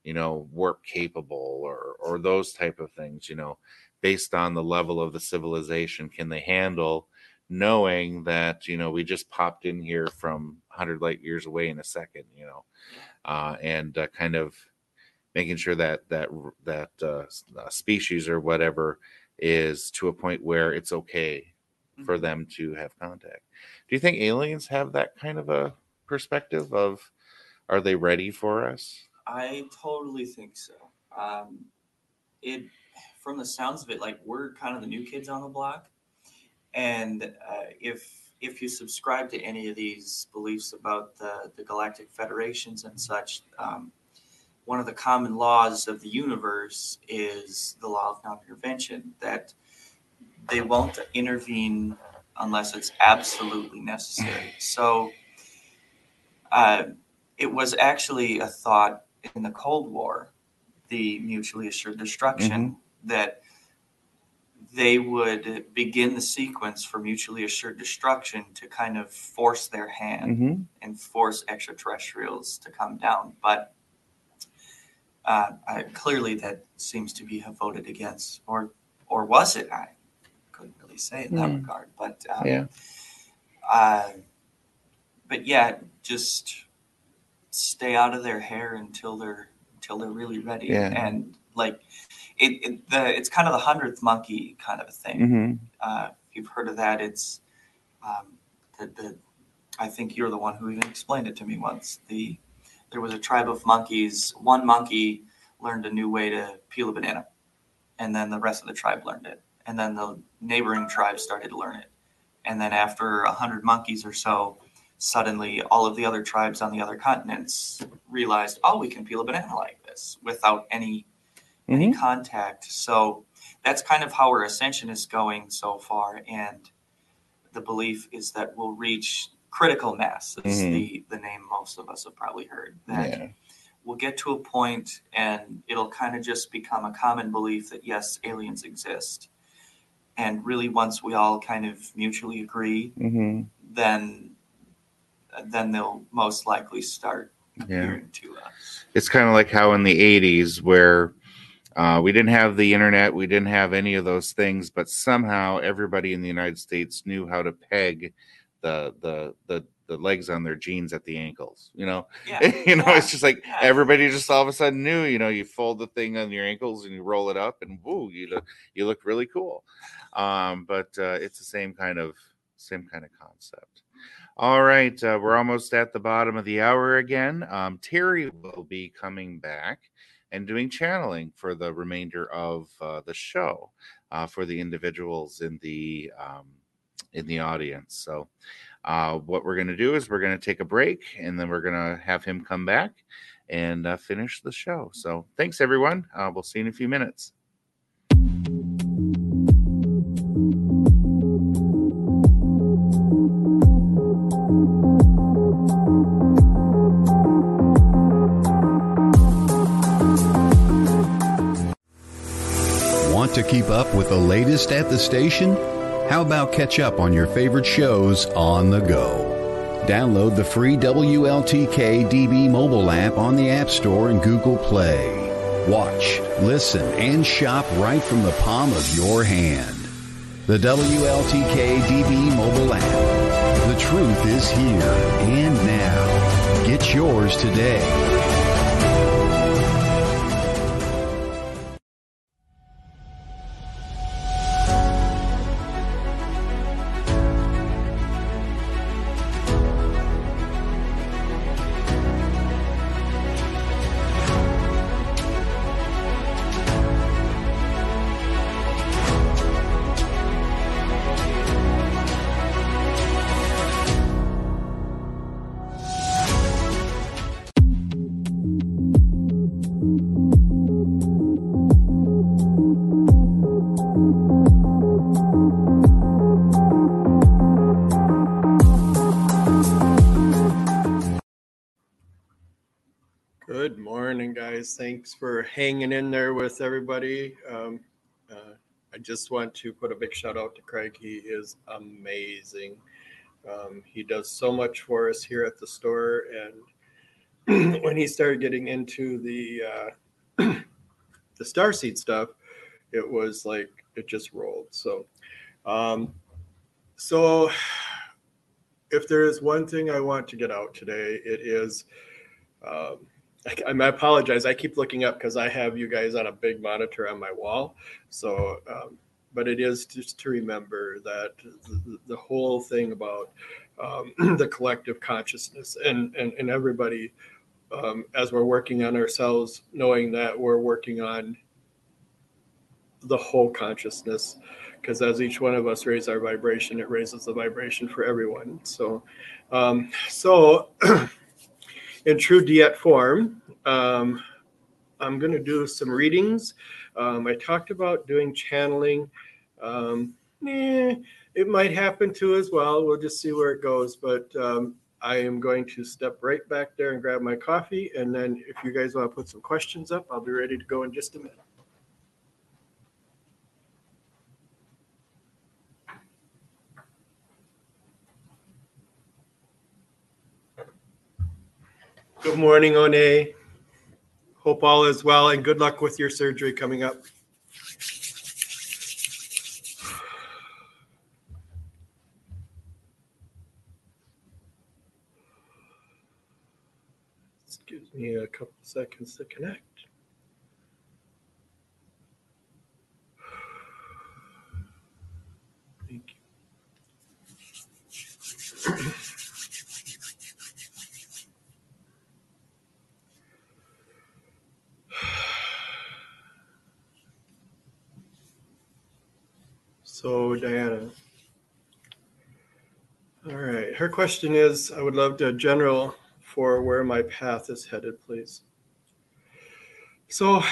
you know, warp capable or or those type of things. You know, based on the level of the civilization, can they handle? knowing that you know we just popped in here from 100 light years away in a second you know uh, and uh, kind of making sure that that that uh, uh, species or whatever is to a point where it's okay for them to have contact do you think aliens have that kind of a perspective of are they ready for us I totally think so. Um, it, from the sounds of it, like we're kind of the new kids on the block, and uh, if if you subscribe to any of these beliefs about the the galactic federations and such, um, one of the common laws of the universe is the law of non-intervention. That they won't intervene unless it's absolutely necessary. So Uh, it was actually a thought in the Cold War, the mutually assured destruction, that they would begin the sequence for mutually assured destruction to kind of force their hand Mm-hmm. and force extraterrestrials to come down. But uh, I, clearly, that seems to be voted against, or or was it? I couldn't really say in that Hmm. regard. But um, Yeah. uh, but yeah, just stay out of their hair until they're until they're really ready. Yeah. And like it, it the it's kind of the hundredth monkey kind of a thing. Mm-hmm. Uh, if you've heard of that, it's um, the, the I think you're the one who even explained it to me once. The there was a tribe of monkeys. One monkey learned a new way to peel a banana, and then the rest of the tribe learned it, and then the neighboring tribe started to learn it, and then after a hundred monkeys or so, suddenly all of the other tribes on the other continents realized, oh, we can peel a banana like this without any any contact. So that's kind of how our ascension is going so far, and the belief is that we'll reach critical mass. Is Mhm. the the name most of us have probably heard. That Yeah. we'll get to a point, and it'll kind of just become a common belief that yes, aliens exist. And really, once we all kind of mutually agree, Mm-hmm. then then they'll most likely start Yeah. to us. It's kind of like how in the 80s, where uh, we didn't have the internet, we didn't have any of those things, but somehow everybody in the United States knew how to peg the the the, the legs on their jeans at the ankles. You know, Yeah, you know, yeah, it's just like yeah. everybody just all of a sudden knew. You know, you fold the thing on your ankles and you roll it up, and woo, you look you look really cool. Um, but uh, it's the same kind of same kind of concept. All right, uh, we're almost at the bottom of the hour again. Um, Terry will be coming back and doing channeling for the remainder of uh, the show uh, for the individuals in the um, in the audience. So, uh, what we're going to do is we're going to take a break, and then we're going to have him come back and uh, finish the show. So, thanks everyone. Uh, we'll see you in a few minutes. To keep up with the latest at the station? How about catch up on your favorite shows on the go? Download the free WLTK DB mobile app on the App Store and Google Play. Watch, listen, and shop right from the palm of your hand. The WLTK DB mobile app. The truth is here and now. Get yours today. Guys. Thanks for hanging in there with everybody. Um, uh, I just want to put a big shout out to Craig. He is amazing. Um, he does so much for us here at the store. And when he started getting into the uh, the Starseed stuff, it was like it just rolled. So, um, so if there is one thing I want to get out today, it is. Um, I, I apologize. I keep looking up because I have you guys on a big monitor on my wall. So, um, but it is just to remember that the, the whole thing about um, the collective consciousness and and, and everybody um, as we're working on ourselves, knowing that we're working on the whole consciousness. Because as each one of us raise our vibration, it raises the vibration for everyone. So, um, so. in true diet form, um, I'm going to do some readings. Um, I talked about doing channeling. Um, eh, it might happen too as well. We'll just see where it goes. But um, I am going to step right back there and grab my coffee. And then if you guys want to put some questions up, I'll be ready to go in just a minute. Good morning, One. Hope all is well and good luck with your surgery coming up. Gives me a couple seconds to connect. Thank you. So, Diana. All right. Her question is I would love to general for where my path is headed, please. So,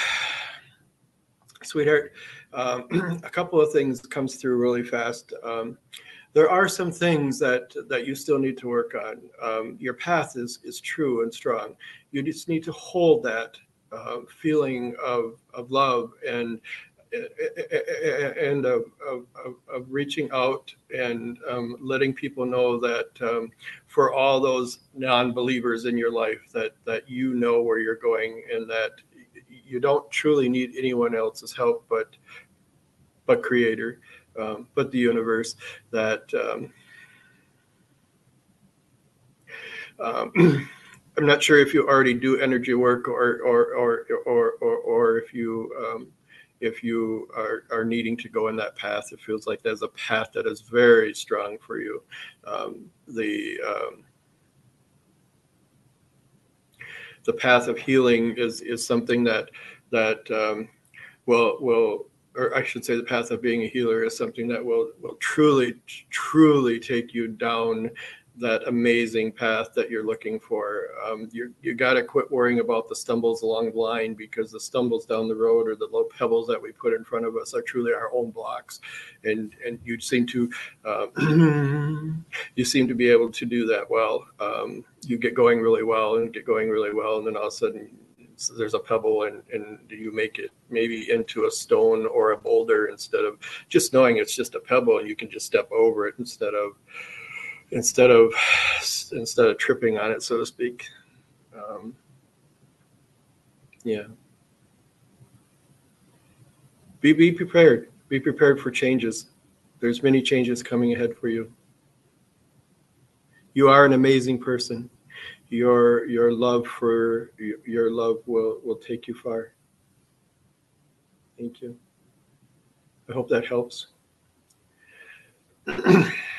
sweetheart, um, a couple of things comes through really fast. Um, there are some things that that you still need to work on. Um, your path is is true and strong. You just need to hold that uh, feeling of of love and and of, of, of, reaching out and um, letting people know that um, for all those non-believers in your life that that you know where you're going and that you don't truly need anyone else's help but but creator um, but the universe that um, um, I'm not sure if you already do energy work or or or or or, or if you um, if you are, are needing to go in that path, it feels like there's a path that is very strong for you. Um, the um, the path of healing is is something that that um, will will or I should say the path of being a healer is something that will will truly truly take you down that amazing path that you're looking for. Um, you you got to quit worrying about the stumbles along the line because the stumbles down the road or the low pebbles that we put in front of us are truly our own blocks, and and you seem to uh, you seem to be able to do that well. Um, you get going really well and get going really well, and then all of a sudden there's a pebble and, and you make it maybe into a stone or a boulder instead of just knowing it's just a pebble and you can just step over it instead of instead of instead of tripping on it, so to speak. Um, yeah. Be be prepared. Be prepared for changes. There's many changes coming ahead for you. You are an amazing person. Your your love for your love will will take you far. Thank you. I hope that helps.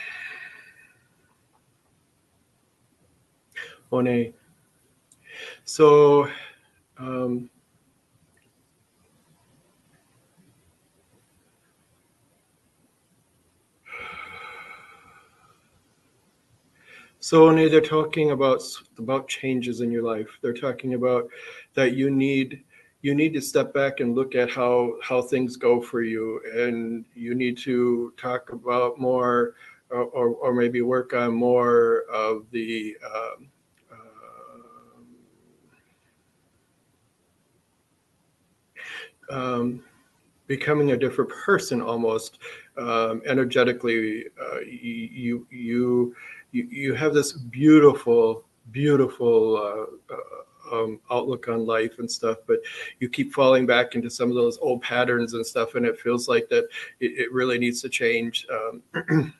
One So, um, So they're talking about about changes in your life, they're talking about that you need you need to step back and look at how how things go for you, and you need to talk about more, or or, or maybe work on more of the um, um, becoming a different person almost um, energetically. Uh, you you you you have this beautiful beautiful uh, uh, um, outlook on life and stuff, but you keep falling back into some of those old patterns and stuff, and it feels like that it, it really needs to change. Um,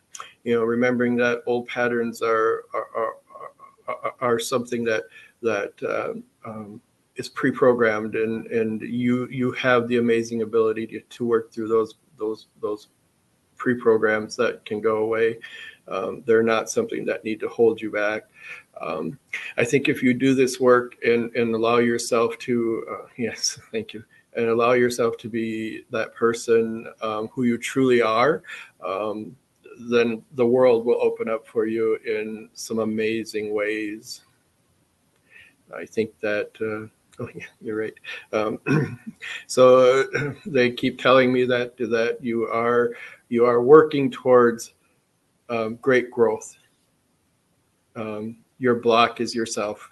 you know, remembering that old patterns are are, are, are, are something that that um, is pre-programmed and and you you have the amazing ability to, to work through those those those pre-programs that can go away. Um, they're not something that need to hold you back. Um, i think if you do this work and and allow yourself to uh, yes thank you and allow yourself to be that person um, who you truly are um, then the world will open up for you in some amazing ways. I think that uh, Oh yeah, you're right. Um, so they keep telling me that that you are you are working towards um, great growth. Um, your block is yourself.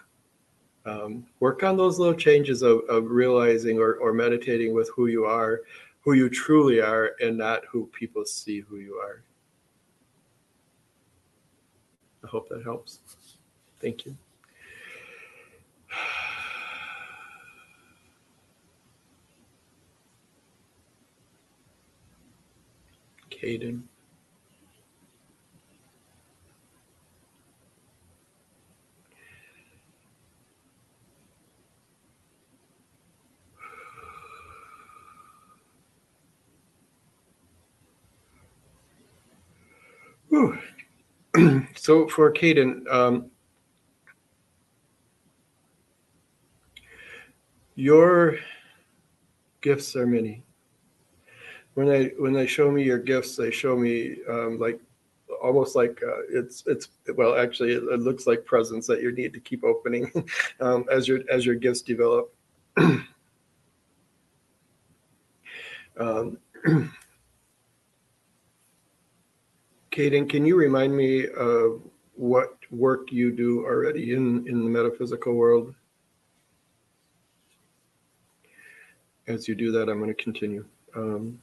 Um, work on those little changes of, of realizing or, or meditating with who you are, who you truly are, and not who people see who you are. I hope that helps. Thank you. Caden. So for Caden, um, your gifts are many. When they when they show me your gifts, they show me um, like almost like uh, it's it's well actually it, it, looks like presents that you need to keep opening um, as your as your gifts develop. um, Caden, can you remind me of what work you do already in, in the metaphysical world? As you do that, I'm going to continue. Um,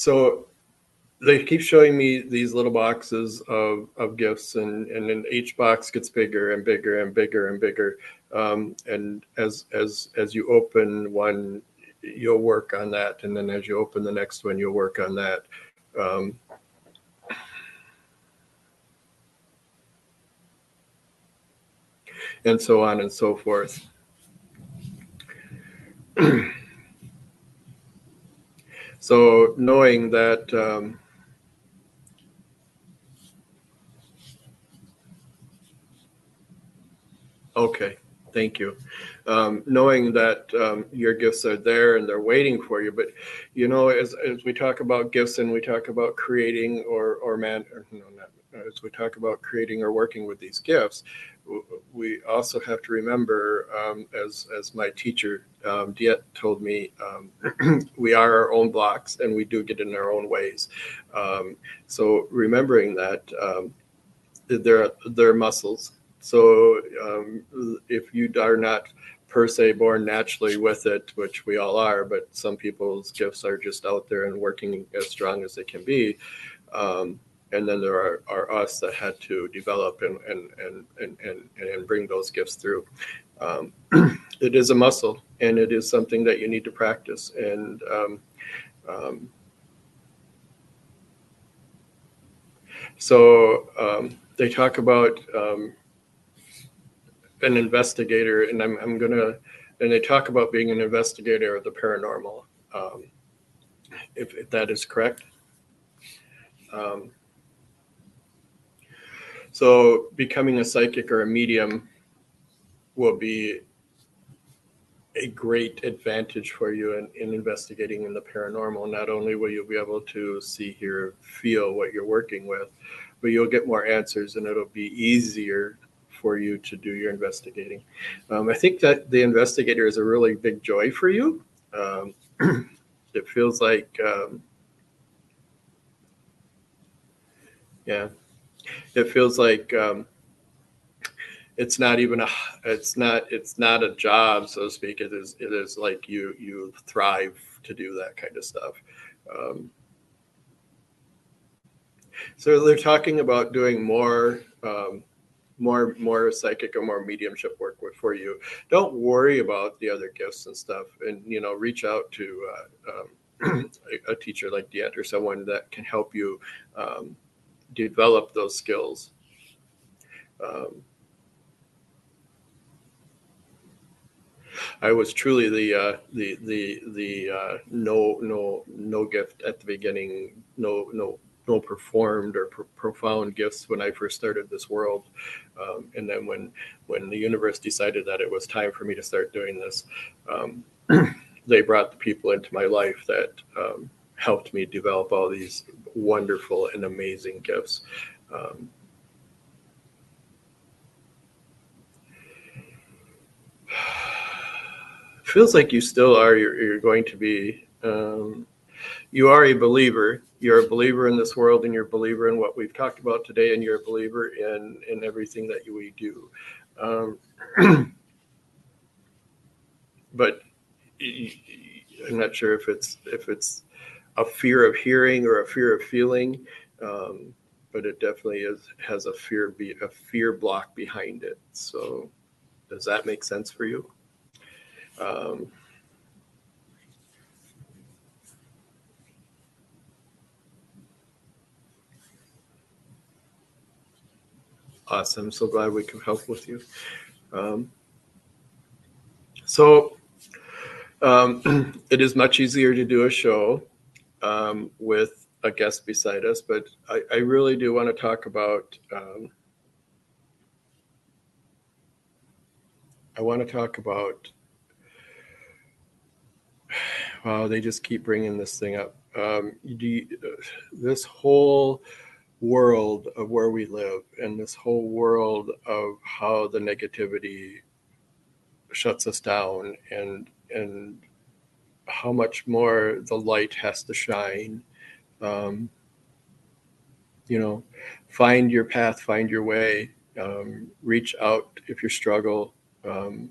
so they keep showing me these little boxes of, of gifts and, and then each box gets bigger and bigger and bigger and bigger um, and as as as you open one you'll work on that. And then as you open the next one, you'll work on that. Um, and so on and so forth. so knowing that um, okay thank you um, knowing that um, your gifts are there and they're waiting for you. But you know, as, as we talk about gifts and we talk about creating or or man, or, no, not, as we talk about creating or working with these gifts, we also have to remember, um, as as my teacher um, DeEtte told me, um, we are our own blocks and we do get in our own ways. Um, so remembering that um, they're they're muscles. So um, if you are not per se born naturally with it, which we all are, but some people's gifts are just out there and working as strong as they can be. Um, and then there are, are us that had to develop and, and, and, and, and, and bring those gifts through. Um, it is a muscle and it is something that you need to practice. And um, um so um, they talk about um, an investigator, and I'm, I'm to, and they talk about being an investigator of the paranormal, um, if, if, that is correct. Um, so, becoming a psychic or a medium will be a great advantage for you in, in investigating in the paranormal. Not only will you be able to see, hear, feel what you're working with, but you'll get more answers and it'll be easier for you to do your investigating. Um, I think that the investigator is a really big joy for you. Um, it feels like, um, yeah, it feels like um, it's not even a, it's not, it's not a job, so to speak. It is, it is like you, you thrive to do that kind of stuff. Um, so they're talking about doing more um, more more psychic or more mediumship work for you. Don't worry about the other gifts and stuff, and you know, reach out to uh, um, a, a, teacher like DeEtte or someone that can help you um, develop those skills. Um, I was truly the uh, the the the uh, no no no gift at the beginning, no no no performed or profound gifts when I first started this world. Um, and then when when the universe decided that it was time for me to start doing this, um, they brought the people into my life that um, helped me develop all these wonderful and amazing gifts. Um, feels like you still are you're, you're going to be um, you are a believer you're a believer in this world and you're a believer in what we've talked about today and you're a believer in in everything that we do um, but i'm not sure if it's if it's a fear of hearing or a fear of feeling um, but it definitely is has a fear be a fear block behind it so does that make sense for you um, Awesome. So glad we can help with you. Um, so um, it is much easier to do a show um, with a guest beside us, but I, I really do want to talk about. Um, I want to talk about. Wow, they just keep bringing this thing up. Um, you, this whole world of where we live and this whole world of how the negativity shuts us down and and how much more the light has to shine. Um, you know find your path find your way um, reach out if you struggle. Um,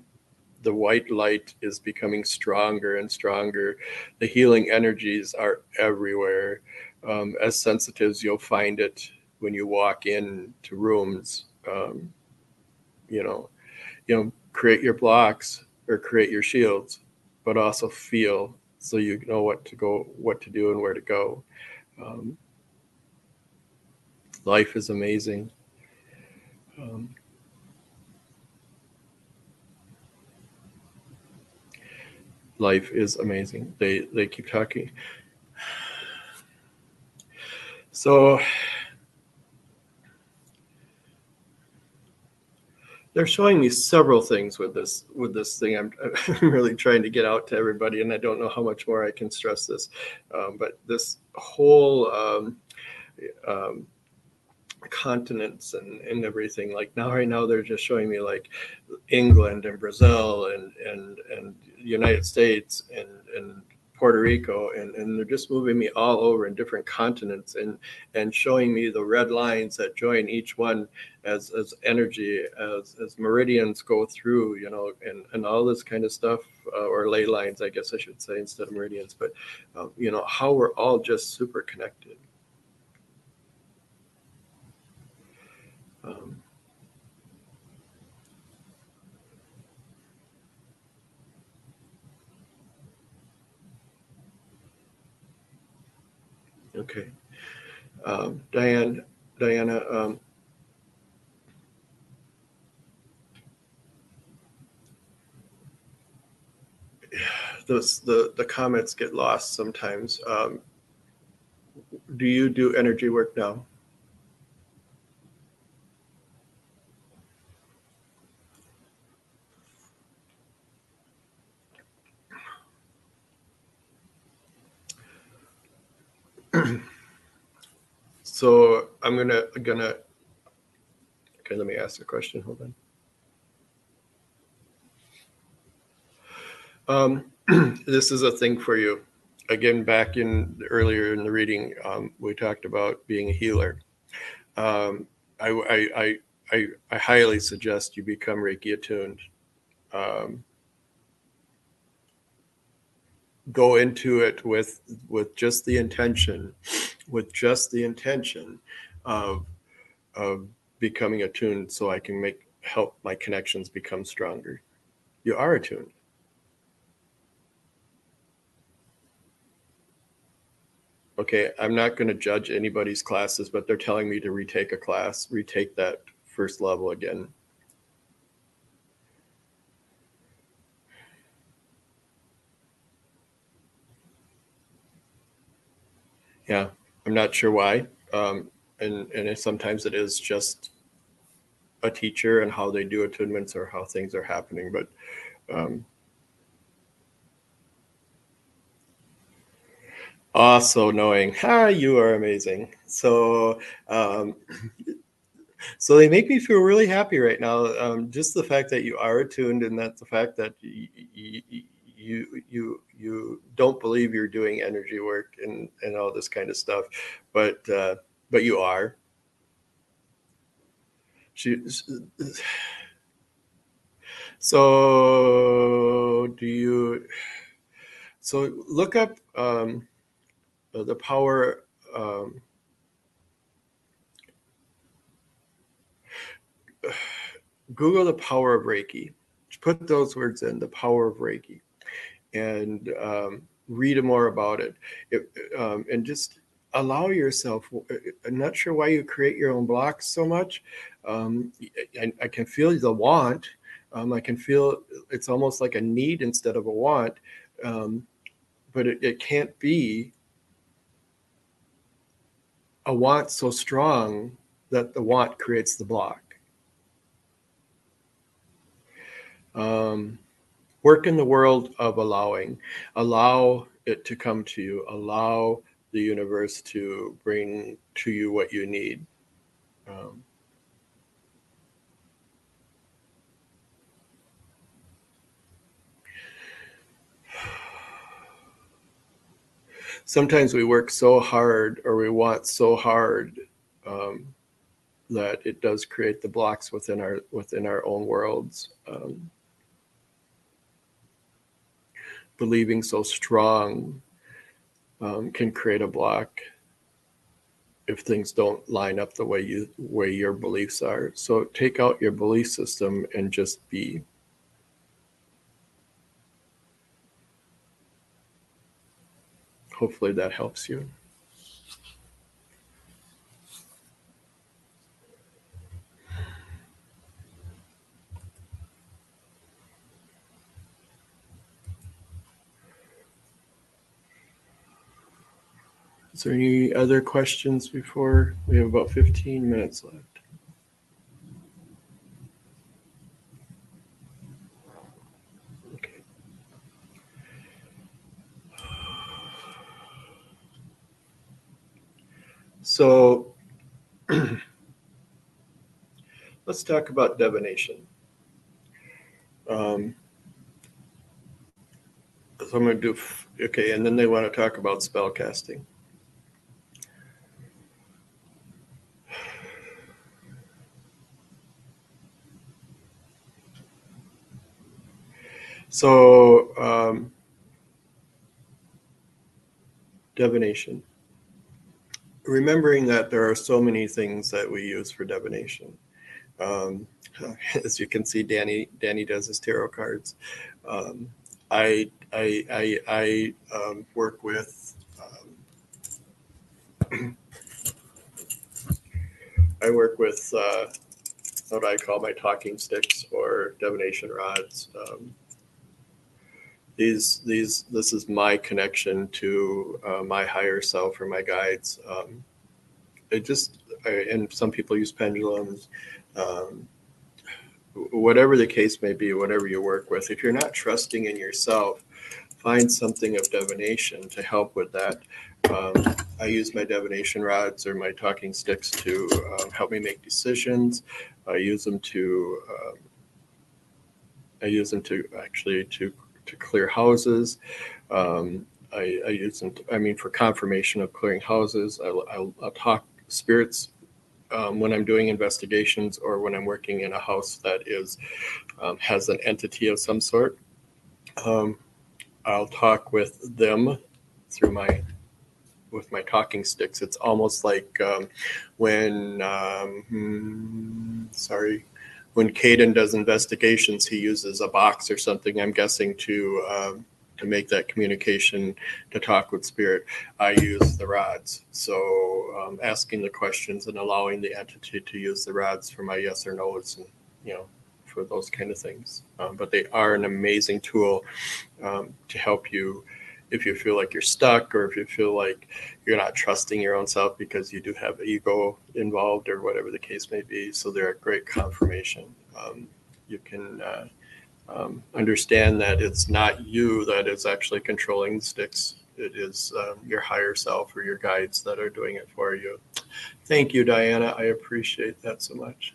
the white light is becoming stronger and stronger. The healing energies are everywhere. Um, as sensitives, you'll find it when you walk into rooms. Um, you know, you know, create your blocks or create your shields, but also feel so you know what to go, what to do, and where to go. Um, life is amazing. Um, life is amazing. They they keep talking. So they're showing me several things with this with this thing. I'm, I'm, really trying to get out to everybody, and I don't know how much more I can stress this. Um, but this whole um, um, continents and, and everything, like now, right now, they're just showing me like England and Brazil and and and United States and and Puerto Rico, and, and they're just moving me all over in different continents and and showing me the red lines that join each one as as energy, as as meridians go through, you know, and and all this kind of stuff, uh, or ley lines, I guess I should say instead of meridians, but uh, you know how we're all just super connected. Um, Okay. Um, Diane, Diana, um, those the the comments get lost sometimes. Um, do you do energy work now? So I'm gonna gonna okay. Let me ask a question. Hold on. Um, this is a thing for you. Again, back in earlier in the reading, um, we talked about being a healer. Um, I, I, I, I, highly suggest you become Reiki attuned. Um, go into it with with just the intention with just the intention of of becoming attuned so i can make help my connections become stronger. You are attuned. Okay i'm not going to judge anybody's classes but they're telling me to retake a class retake that first level again Yeah, I'm not sure why. Um, and and it, sometimes it is just a teacher and how they do attunements or how things are happening. But um, also knowing, ah, you are amazing. So um, so they make me feel really happy right now. Um, just the fact that you are attuned and that the fact that you, you, you you you don't believe you're doing energy work and and all this kind of stuff, but uh, but you are. So do you? So look up um, the power. Um, Google the power of Reiki. Put those words in the power of Reiki, and um, read more about it. it um, and just allow yourself. I'm not sure why you create your own blocks so much. Um, I, I, can feel the want. Um, I can feel it's almost like a need instead of a want. Um, but it, it can't be a want so strong that the want creates the block. Um, work in the world of allowing. Allow it to come to you. Allow the universe to bring to you what you need. Um, sometimes we work so hard or we want so hard um, that it does create the blocks within our within our own worlds. Um, believing so strong um, can create a block if things don't line up the way you way your beliefs are. So take out your belief system and just be. Hopefully that helps you. Is there any other questions before we have about 15 minutes left? Okay. So let's talk about divination. Um, so I'm going to do, okay, and then they want to talk about spell casting. So, um, divination. Remembering that there are so many things that we use for divination. Um, as you can see, Danny Danny does his tarot cards. Um, I I I, I um, work with. Um, I work with uh, what I call my talking sticks or divination rods. Um, these these this is my connection to uh, my higher self or my guides. Um, it just I, and some people use pendulums. Um, whatever the case may be, whatever you work with, if you're not trusting in yourself, find something of divination to help with that. Um, I use my divination rods or my talking sticks to uh, help me make decisions. I use them to um, I use them to actually to to clear houses. Um, I, I, use them, I mean, for confirmation of clearing houses. I, will talk spirits um, when I'm doing investigations or when I'm working in a house that is um, has an entity of some sort. Um, I'll talk with them through my with my talking sticks. It's almost like um, when um, hmm, sorry when Caden does investigations, he uses a box or something. I'm guessing to um, to make that communication to talk with spirit. I use the rods. So um, asking the questions and allowing the entity to use the rods for my yes or no's and you know for those kind of things. Um, but they are an amazing tool um, to help you if you feel like you're stuck or if you feel like you're not trusting your own self because you do have ego involved or whatever the case may be. So they're a great confirmation. Um, you can uh, um, understand that it's not you that is actually controlling the sticks. It is um, your higher self or your guides that are doing it for you. Thank you, Diana. I appreciate that so much.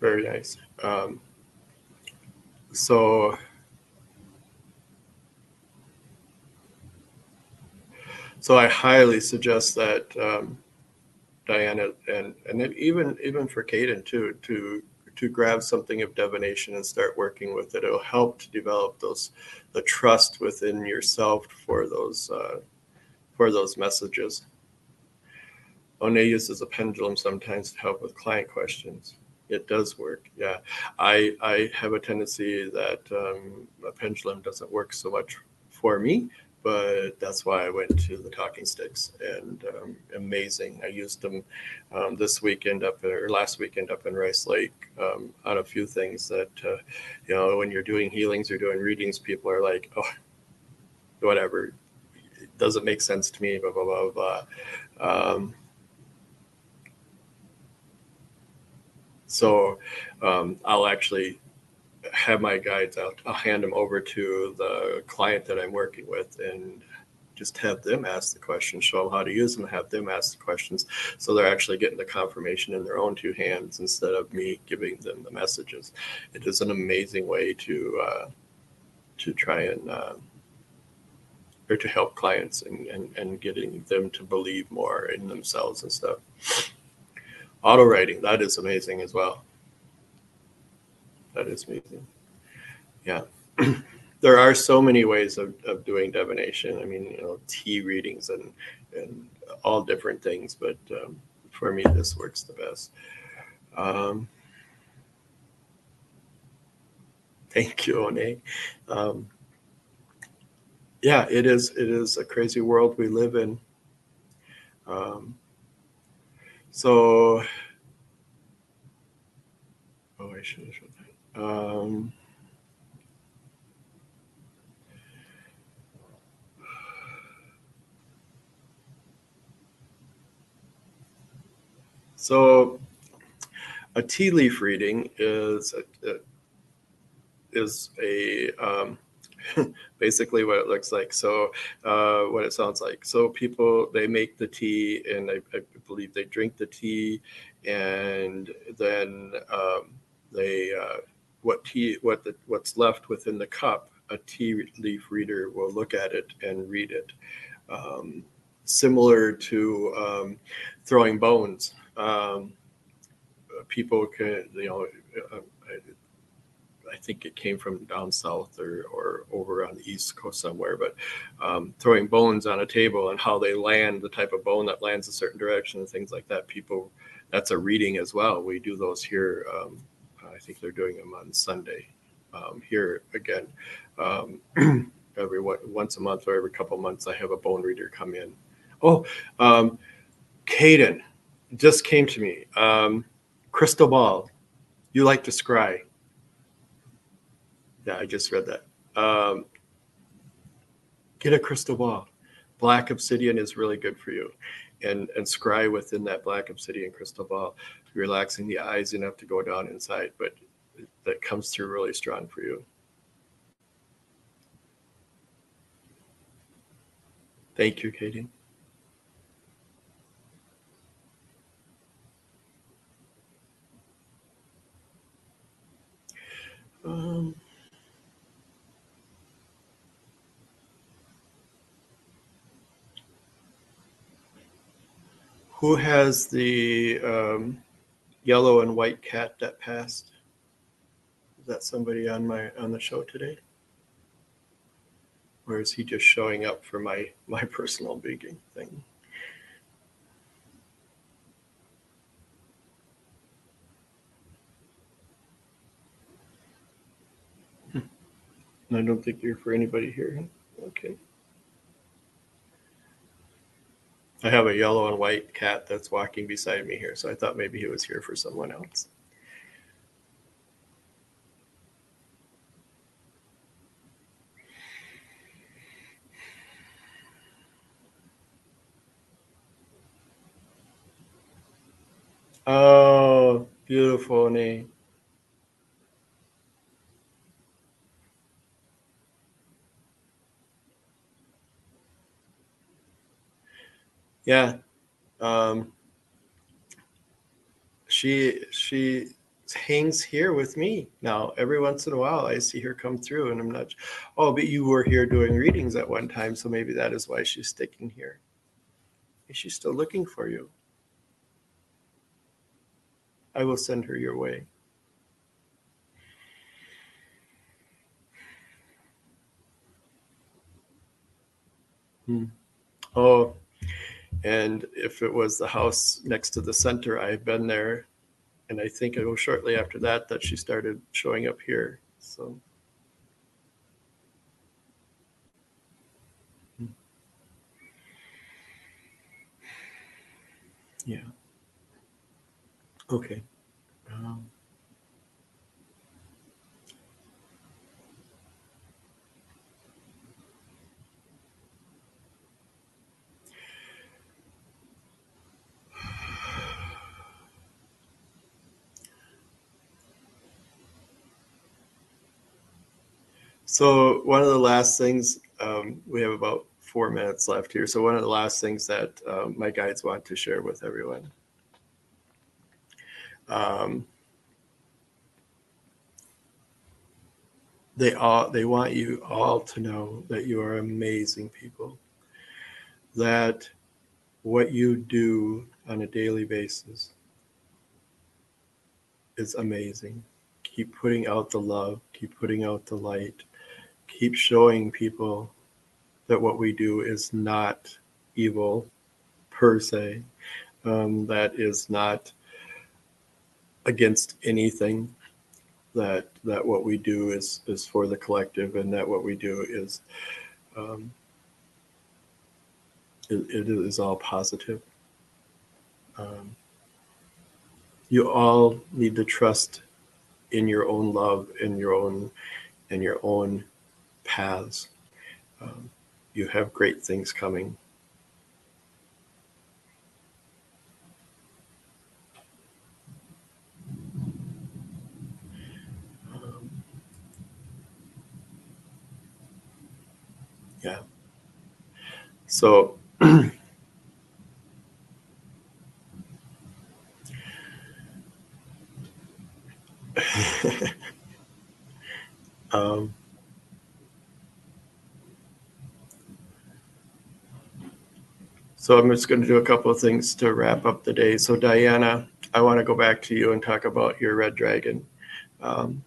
Very nice. Um, so, so I highly suggest that um, Diana and and even even for Caden too to to grab something of divination and start working with it. It'll help to develop those the trust within yourself for those uh, for those messages. One uses a pendulum sometimes to help with client questions. It does work. Yeah, I I have a tendency that um, a pendulum doesn't work so much for me, but that's why I went to the talking sticks and um, amazing. I used them um, this weekend up or last weekend up in Rice Lake um, on a few things that uh, you know when you're doing healings or doing readings, people are like, oh, whatever, it doesn't make sense to me. Blah blah blah blah. So um, I'll actually have my guides out. I'll hand them over to the client that I'm working with and just have them ask the questions, show them how to use them, have them ask the questions. So they're actually getting the confirmation in their own two hands instead of me giving them the messages. It is an amazing way to uh, to try and uh, or to help clients and, and, and getting them to believe more in themselves and stuff auto writing that is amazing as well. That is amazing. Yeah. There are so many ways of, of doing divination. I mean you know tea readings and and all different things but um, for me this works the best. Um, thank you One. Um, yeah it is it is a crazy world we live in. Um, so, oh, I should have showed that. Um, so, a tea leaf reading is a, a is a um, basically what it looks like. So, uh, what it sounds like. So, people they make the tea, and I, I believe they drink the tea, and then um, they uh, what tea what the what's left within the cup. A tea leaf reader will look at it and read it. Um, similar to um, throwing bones. Um, people can, you know, uh, I think it came from down south or, or over on the east coast somewhere, but um, throwing bones on a table and how they land, the type of bone that lands a certain direction and things like that. People, that's a reading as well. We do those here. Um, I think they're doing them on Sunday um, here again. Um, every once a month or every couple months, I have a bone reader come in. Oh, um, Caden just came to me. Um, crystal ball. You like to scry. Yeah, I just read that. Um, get a crystal ball. Black obsidian is really good for you. And, and scry within that black obsidian crystal ball, relaxing the eyes enough to go down inside, but that comes through really strong for you. Thank you, Katie. Um, Who has the um, yellow and white cat that passed? Is that somebody on my on the show today? Or is he just showing up for my my personal begging thing? Hmm. I don't think you're for anybody here. Okay. I have a yellow and white cat that's walking beside me here, so I thought maybe he was here for someone else. Oh, beautiful name. Yeah. Um, she she hangs here with me now. Every once in a while, I see her come through, and I'm not. Oh, but you were here doing readings at one time, so maybe that is why she's sticking here. Is she still looking for you? I will send her your way. Hmm. Oh, and if it was the house next to the center, I've been there. And I think it was shortly after that that she started showing up here. So. Hmm. Yeah. Okay. So one of the last things um, we have about four minutes left here. So one of the last things that um, my guides want to share with everyone. Um, they all they want you all to know that you are amazing people. That what you do on a daily basis is amazing. Keep putting out the love, keep putting out the light, keep showing people that what we do is not evil per se, um, that is not against anything. That that what we do is is for the collective, and that what we do is um, it, it is all positive. Um, you all need to trust in your own love, in your own, in your own paths. Um, you have great things coming. Um, yeah. So, um, So I'm just going to do a couple of things to wrap up the day. So Diana, I want to go back to you and talk about your red dragon. Um,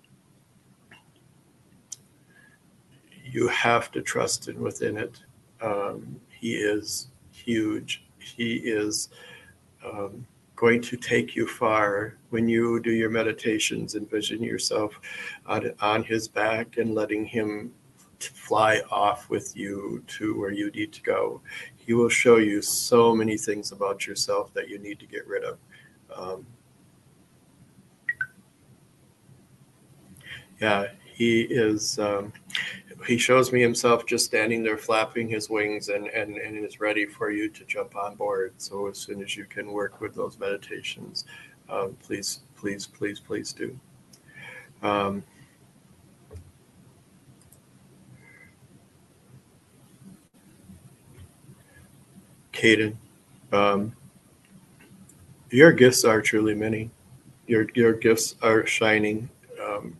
you have to trust in within it. Um, he is huge. He is um, going to take you far when you do your meditations. Envision yourself on, on his back and letting him fly off with you to where you need to go. He will show you so many things about yourself that you need to get rid of. Um, yeah, he is. Um, he shows me himself just standing there flapping his wings and, and, and is ready for you to jump on board. So as soon as you can work with those meditations, um, please, please, please, please do. Um, Caden, um, your gifts are truly many. Your your gifts are shining. Um,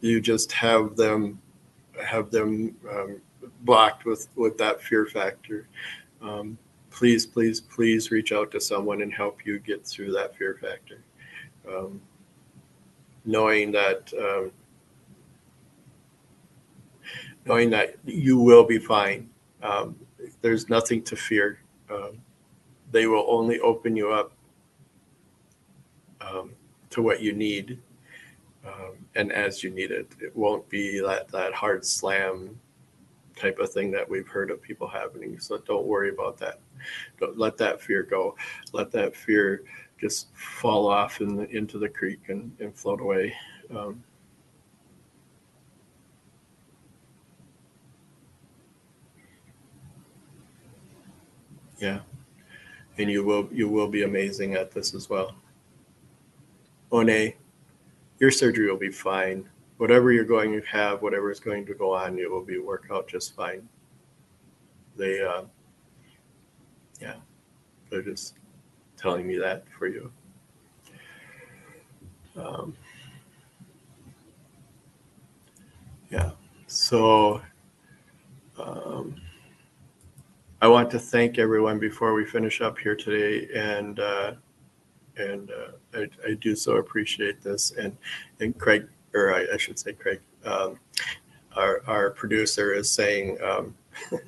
you just have them have them um, blocked with with that fear factor. Um, please, please, please reach out to someone and help you get through that fear factor. Um, knowing that um, knowing that you will be fine. Um, there's nothing to fear. Um, they will only open you up um, to what you need um, and as you need it. It won't be that, that hard slam type of thing that we've heard of people happening. So don't worry about that. Don't let that fear go. Let that fear just fall off in the, into the creek and, and float away. Um, Yeah. And you will you will be amazing at this as well. One, your surgery will be fine. Whatever you're going to have, whatever is going to go on, it will be work out just fine. They uh yeah. They're just telling me that for you. Um, yeah. So um, I want to thank everyone before we finish up here today, and uh, and uh, I, I do so appreciate this. And and Craig, or I, I should say Craig, um, our our producer is saying. Um,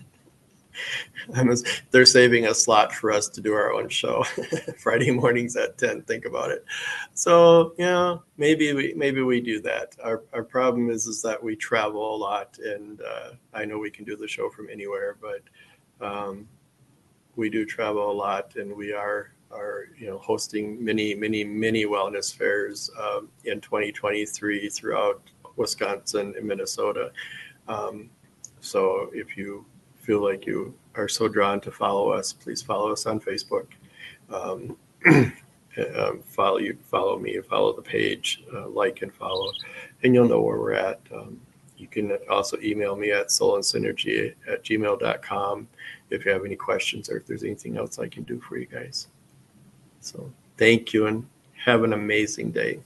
they're saving a slot for us to do our own show Friday mornings at 10 think about it so yeah maybe we maybe we do that our, our problem is is that we travel a lot and uh, I know we can do the show from anywhere but um, we do travel a lot and we are are you know hosting many many many wellness fairs um, in 2023 throughout Wisconsin and Minnesota um, so if you feel like you are so drawn to follow us, please follow us on Facebook. Um, um, follow you, follow me, follow the page, uh, like and follow, and you'll know where we're at. Um, you can also email me at soulandsynergy at gmail.com if you have any questions or if there's anything else I can do for you guys. So thank you and have an amazing day.